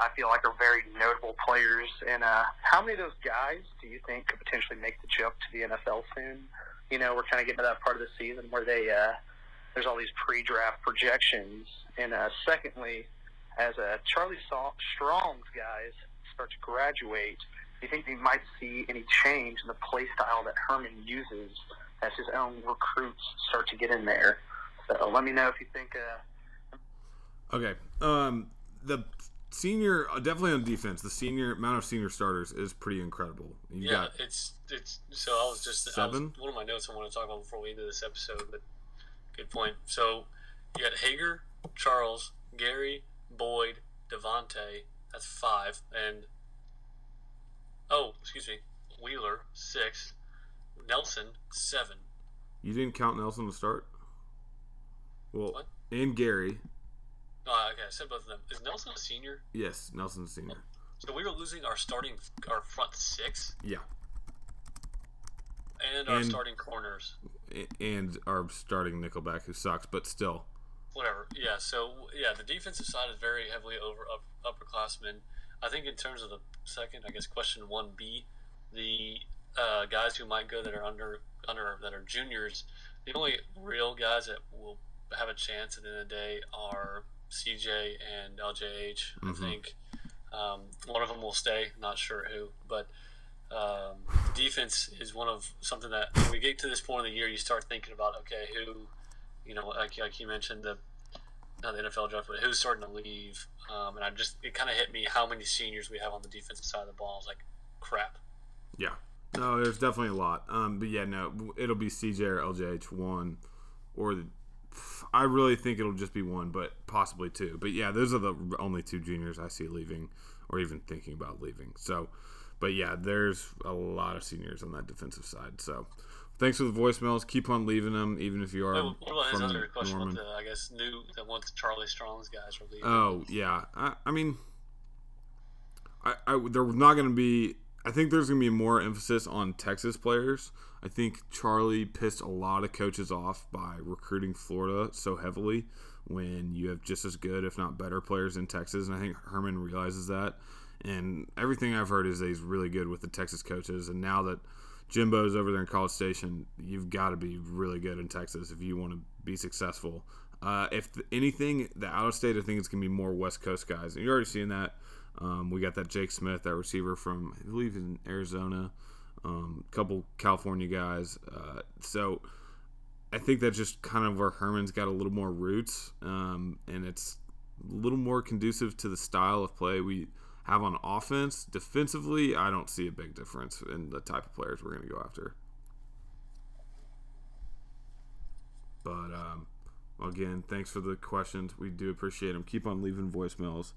I feel like are very notable players. And uh, how many of those guys do you think could potentially make the jump to the NFL soon? you know, we're kind of getting to that part of the season where they uh, there's all these pre-draft projections, and uh, secondly, as uh, Charlie Strong's guys start to graduate, do you think we might see any change in the play style that Herman uses as his own recruits start to get in there? So let me know if you think. Uh, okay. Um, the senior, uh, definitely on defense, the senior amount of senior starters is pretty incredible. You yeah, it's it's. So I was just seven. Was, one of my notes I want to talk about before we end this episode, but good point. So you got Hager, Charles, Gary, Boyd, Devonte. That's five, and oh, excuse me, Wheeler six, Nelson seven. You didn't count Nelson to start. Well, what? and Gary. Oh, okay. I said both of them. Is Nelson a senior? Yes, Nelson's a senior. So we were losing our starting, our front six. Yeah. And our and, starting corners. And our starting nickelback, who sucks, but still. Whatever. Yeah. So yeah, the defensive side is very heavily over up, upperclassmen. I think in terms of the second, I guess question one B, the uh, guys who might go that are under under that are juniors, the only real guys that will have a chance at the end of the day are CJ and LJH. Mm-hmm. I think um, one of them will stay. Not sure who, but um, defense is one of something that when we get to this point of the year, you start thinking about okay, who, you know, like, like you mentioned the not the NFL draft, but who's starting to leave. Um, and I just it kind of hit me how many seniors we have on the defensive side of the ball. I was like, crap. Yeah. No, there's definitely a lot. Um, but yeah, no, it'll be CJ or LJH one, or the I really think it'll just be one, but possibly two. But yeah, those are the only two juniors I see leaving or even thinking about leaving. So, but yeah, there's a lot of seniors on that defensive side. So, thanks for the voicemails. Keep on leaving them, even if you are. what about his other question? Norman. The, I guess new that once Charlie Strong's guys are leaving. Oh yeah, I, I mean, I, I they're not going to be I think there's going to be more emphasis on Texas players. I think Charlie pissed a lot of coaches off by recruiting Florida so heavily when you have just as good, if not better, players in Texas. And I think Herman realizes that. And everything I've heard is that he's really good with the Texas coaches. And now that Jimbo's over there in College Station, you've got to be really good in Texas if you want to be successful. Uh, if anything, the out of state, I think it's going to be more West Coast guys. And you're already seeing that um, we got that Jake Smith, that receiver from I believe in Arizona. A um, couple California guys. Uh, so I think that's just kind of where Herman's got a little more roots, um, and it's a little more conducive to the style of play we have on offense. Defensively, I don't see a big difference in the type of players we're going to go after. But um, again, thanks for the questions. We do appreciate them. Keep on leaving voicemails.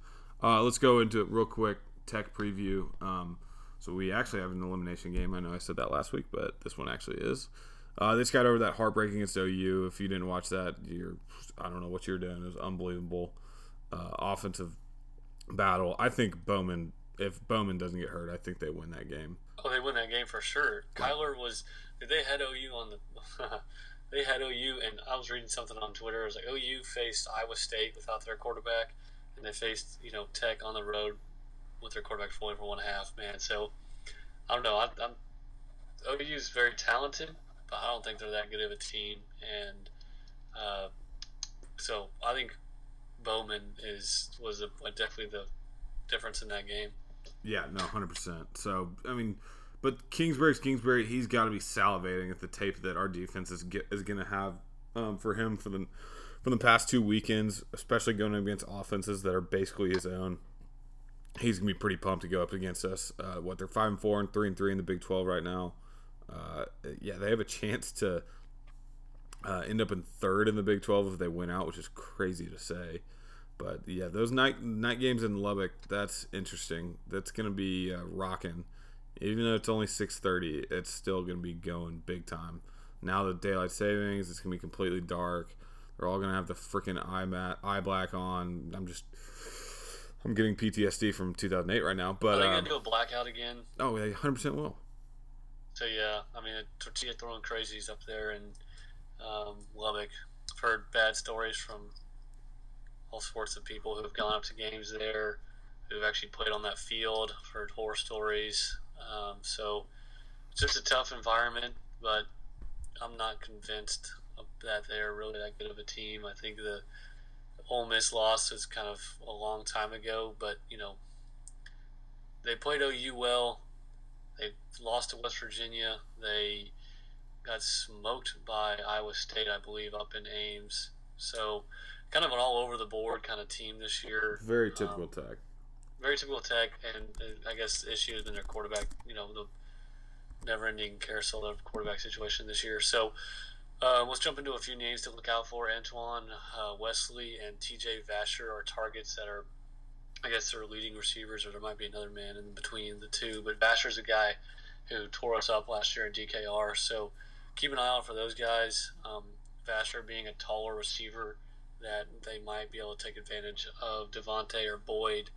Uh, let's go into it real quick. Tech preview. Um, so we actually have an elimination game. I know I said that last week, but this one actually is. Uh, this got over that heartbreaking against OU. If you didn't watch that, you're I don't know what you're doing. It was unbelievable uh, offensive battle. I think Bowman. If Bowman doesn't get hurt, I think they win that game. Oh, they win that game for sure. Kyler was. They had OU on the? they had OU, and I was reading something on Twitter. It was like OU faced Iowa State without their quarterback and they faced you know Tech on the road with their quarterback fully for one half. Man, so I don't know. I, I'm OU is very talented, but I don't think they're that good of a team, and uh, so I think Bowman is was a definitely the difference in that game. Yeah, no, hundred percent. So I mean, but Kingsbury's Kingsbury. He's got to be salivating at the tape that our defense is get, is going to have um, for him for the from the past two weekends, especially going against offenses that are basically his own. He's gonna be pretty pumped to go up against us. Uh, what they're five and four and three and three in the Big Twelve right now. Uh, yeah, they have a chance to uh, end up in third in the Big Twelve if they win out, which is crazy to say. But yeah, those night night games in Lubbock, that's interesting. That's gonna be uh, rocking. Even though it's only six thirty, it's still gonna be going big time. Now the daylight savings, it's gonna be completely dark. They're all gonna have the freaking eye mat, eye black on. I'm just, I'm getting PTSD from 2008 right now. But are they gonna um, do a blackout again? Oh, they 100 percent will. So yeah, I mean, tortilla throwing crazies up there in um, Lubbock. I've heard bad stories from all sorts of people who've gone up to games there, who've actually played on that field. I've heard horror stories. Um, so it's just a tough environment, but I'm not convinced that they're really that good of a team. I think the Ole Miss loss was kind of a long time ago, but you know they played OU well. They lost to West Virginia. They got smoked by Iowa State, I believe, up in Ames. So kind of an all over the board kind of team this year. Very typical um, Tech. Very typical Tech, and I guess the issue has been their quarterback. You know the never-ending carousel of quarterback situation this year. So uh, let's jump into a few names to look out for. Antoine uh, Wesley and T.J. Vasher are targets that are, I guess, they're leading receivers, or there might be another man in between the two. But Vasher's a guy who tore us up last year in DKR, so keep an eye out for those guys. Um, Vasher being a taller receiver, that they might be able to take advantage of Devontae or Boyd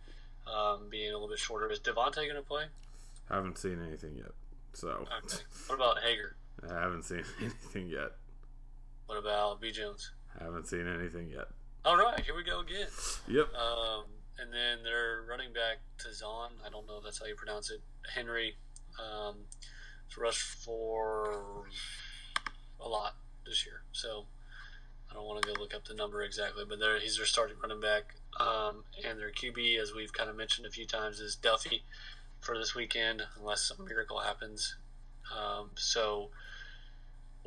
um, being a little bit shorter. Is Devontae going to play? Haven't seen anything yet. So. Okay. What about Hager? I haven't seen anything yet. What about B Jones? I Haven't seen anything yet. All right, here we go again. Yep. Um, and then they're running back Ta'Zhawn. I don't know if that's how you pronounce it. Henry. Um, to rush for a lot this year. So I don't want to go look up the number exactly, but there he's their starting running back. Um, and their QB, as we've kind of mentioned a few times, is Duffey for this weekend, unless some miracle happens. Um, so,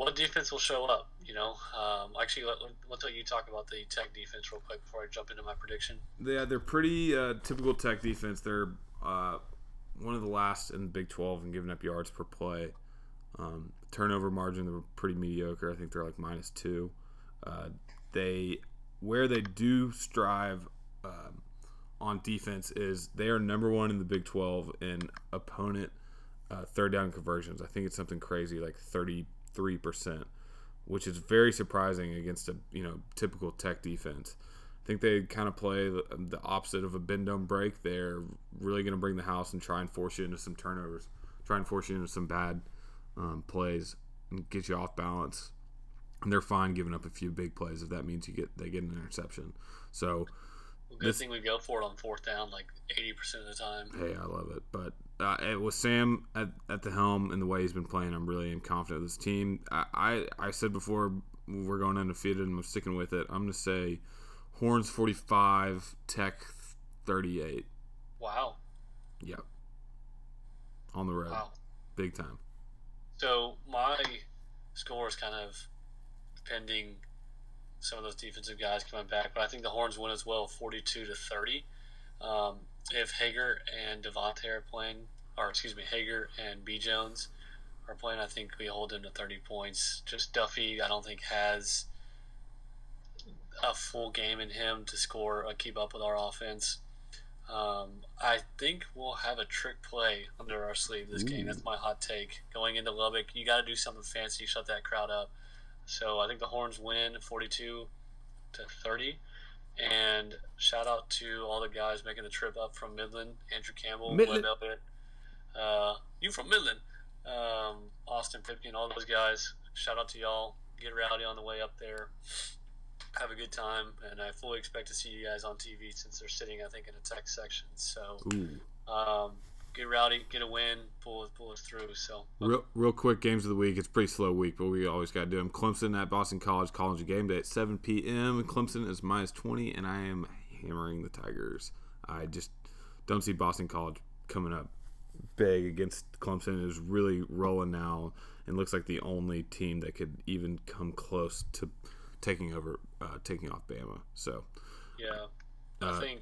what defense will show up? You know, um, actually, let, let, let you talk about the Tech defense real quick before I jump into my prediction. Yeah, they're pretty uh, typical Tech defense. They're uh, one of the last in the Big 12 in giving up yards per play. Um, turnover margin, they're pretty mediocre. I think they're like minus two. Uh, they where they do strive um, on defense is they are number one in the Big 12 in opponent uh, third down conversions. I think it's something crazy like 33 percent, which is very surprising against a you know typical Tech defense. I think they kind of play the, the opposite of a bend don't break. They're really going to bring the house and try and force you into some turnovers, try and force you into some bad um, plays and get you off balance. And they're fine giving up a few big plays if that means you get they get an interception. So well, good this, thing we go for it on fourth down like eighty percent of the time. Hey, I love it. But uh, with Sam at, at the helm and the way he's been playing, I'm really confident of this team. I, I, I said before we're going undefeated and I'm sticking with it. I'm going to say Horns 45, Tech 38. Wow. Yep. On the road. Wow. Big time. So my score is kind of pending some of those defensive guys coming back, but I think the Horns win as well, 42 to 30. Um, if Hager and Devontae are playing, or excuse me, Hager and B Jones are playing, I think we hold them to 30 points. Just Duffey, I don't think has a full game in him to score, uh, keep up with our offense. Um, I think we'll have a trick play under our sleeve this Ooh. game. That's my hot take. Going into Lubbock, you got to do something fancy, shut that crowd up. So I think the Horns win 42 to 30. And shout out to all the guys making the trip up from Midland. Andrew Campbell, Midland. Webb Elliott, uh, you from Midland, um, Austin Pipkin, all those guys. Shout out to y'all. Get rowdy on the way up there have a good time, and I fully expect to see you guys on TV since they're sitting, I think, in a tech section. So, um, get rowdy, get a win, pull pull us through. So, real real quick, games of the week. It's a pretty slow week, but we always got to do them. Clemson at Boston College, college game day at 7 p.m. Clemson is minus 20, and I am hammering the Tigers. I just don't see Boston College coming up big against Clemson. is really rolling now, and looks like the only team that could even come close to taking over, uh, taking off Bama. So, yeah, I uh, think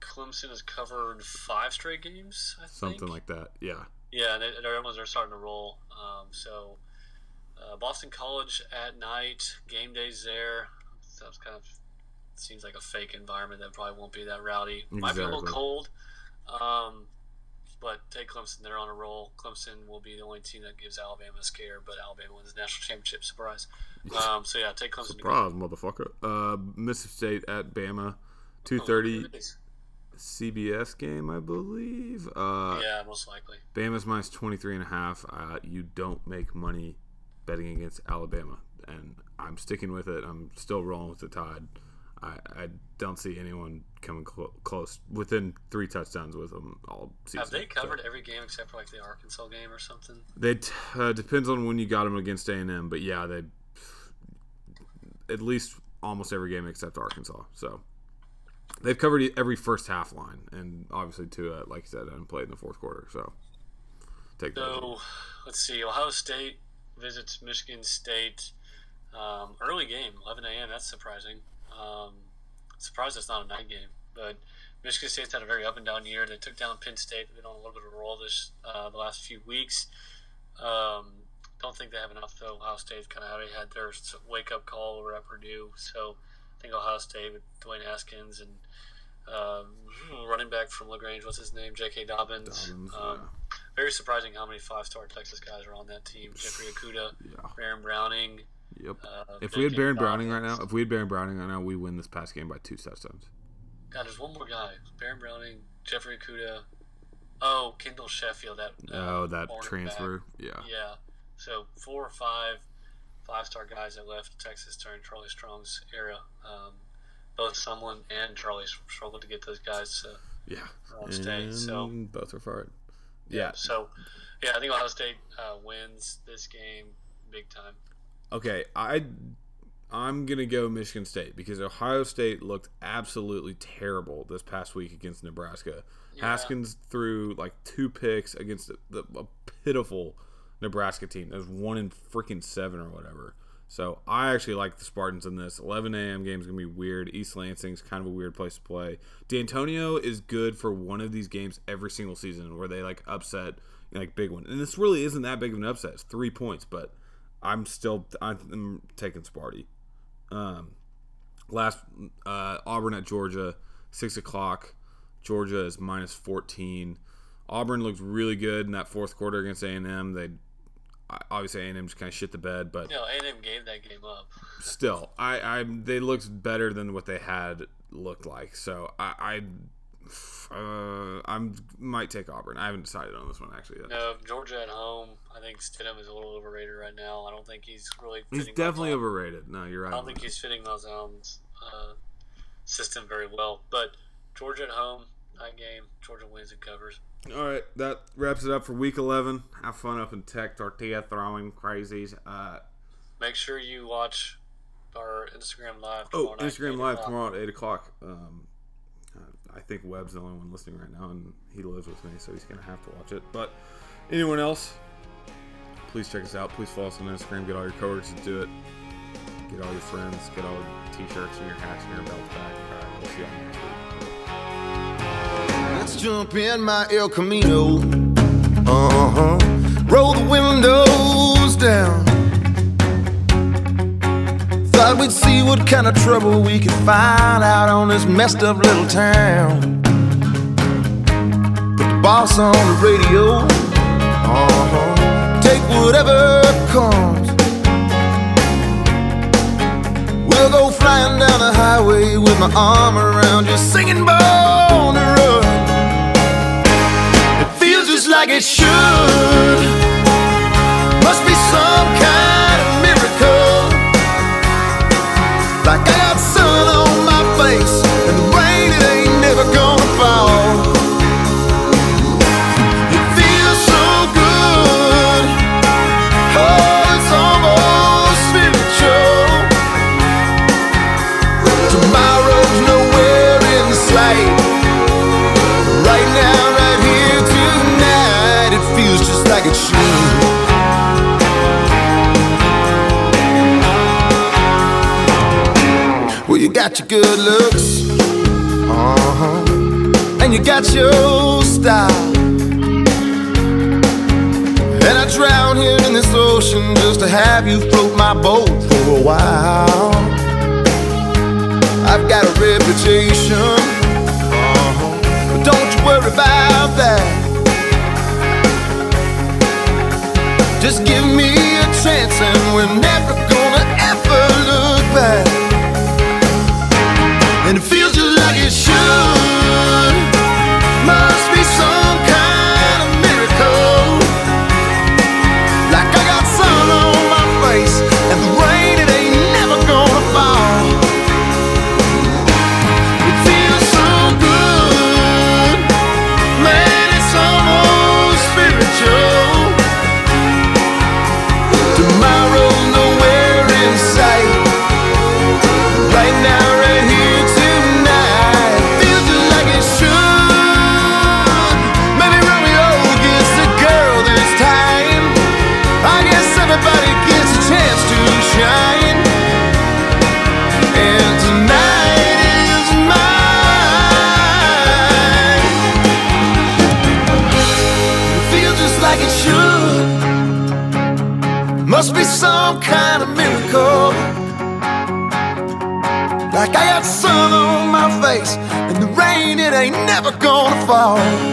Clemson has covered five straight games. I something think. like that. Yeah. Yeah, and their ones are starting to roll. Um, so, uh, Boston College at night, game days there. So it's kind of seems like a fake environment that probably won't be that rowdy. Exactly. Might be a little cold. Um, but take Clemson. They're on a roll. Clemson will be the only team that gives Alabama a scare, but Alabama wins the national championship. Surprise. Um, so yeah, take Clemson. Surprise, motherfucker. Uh, Mississippi State at Bama, two thirty. Oh, CBS game, I believe. Uh, yeah, most likely. Bama's minus 23 and a half. Uh, you don't make money betting against Alabama, and I'm sticking with it. I'm still rolling with the Tide. I, I don't see anyone coming clo- close within three touchdowns with them all season. Have they So- covered every game except for like the Arkansas game or something? They t- uh, depends on when you got them against A and M, but yeah, they at least almost every game except Arkansas. So they've covered every first half line, and obviously two, uh, like you said, and played in the fourth quarter. So take that. So let's see. Ohio State visits Michigan State. Um, early game, 11 a.m. That's surprising. Um, surprised it's not a night game, but Michigan State's had a very up and down year. They took down Penn State. They've been on a little bit of a roll this uh, the last few weeks. Um, don't think they have enough though. Ohio State kind of already had their wake up call over at Purdue, so I think Ohio State with Dwayne Haskins and um, running back from Lagrange, what's his name, J.K. Dobbins. Dobbins, um, Very surprising how many five star Texas guys are on that team. Jeffrey Okudah, yeah. Baron Browning. Yep. Uh, If we had. Baron Browning right now, if we had Baron Browning right now, we win this past game by two touchdowns. God, there's one more guy. Baron Browning, Jeffrey Okudah. Oh, Kendall Sheffield. That uh, Oh, that transfer. Yeah. Yeah. So four or five five star guys that left Texas during Charlie Strong's era. Um, both Sumlin and Charlie struggled to get those guys to Yeah. uh, stay. So both are fired. Yeah. So yeah, I think Ohio State uh, wins this game big time. Okay, I I'm gonna go Michigan State because Ohio State looked absolutely terrible this past week against Nebraska. Yeah. Haskins threw like two picks against the, the, a pitiful Nebraska team. That was one in freaking seven or whatever. So I actually like the Spartans in this. 11 a.m. game is gonna be weird. East Lansing's kind of a weird place to play. D'Antonio is good for one of these games every single season where they like upset like big one. And this really isn't that big of an upset. It's three points, but I'm still I'm taking Sparty. Um, last uh, Auburn at Georgia, six o'clock. Georgia is minus fourteen. Auburn looked really good in that fourth quarter against A and M. They obviously A and M just kind of shit the bed, but You know, A&M gave that game up. still, I, I they looked better than what they had looked like. So I, I uh, I'm might take Auburn. I haven't decided on this one actually yet. No, Georgia at home. I think Stidham is a little overrated right now. I don't think he's really. He's definitely overrated. No, you're right. I don't think that. he's fitting Malzahn's uh, system very well. But Georgia at home, that game, Georgia wins and covers. All right, that wraps it up for week 11. Have fun up in Tech, tortilla throwing crazies. Uh, Make sure you watch our Instagram live. oh, Instagram live tomorrow at 8 o'clock. Um, I think Webb's the only one listening right now, and he lives with me, so he's to have to watch it. But anyone else, please check us out. Please follow us on Instagram. Get all your coworkers to do it. Get all your friends. Get all your t shirts and your hats and your belts back. All right, we'll see you all next week. Let's jump in my El Camino. Uh huh. Roll the windows down. Thought we'd see what kind of trouble we could find out on this messed up little town. Put the boss on the radio. Uh huh. Take whatever comes. We'll go flying down the highway with my arm around you, singing Born to Run. It feels just like it should. Must be some got your style. And I drown here in this ocean just to have you float my boat for a while. I've got a reputation, but don't you worry about that. Just give me a chance and we're never gonna ever look back. And it never gonna fall.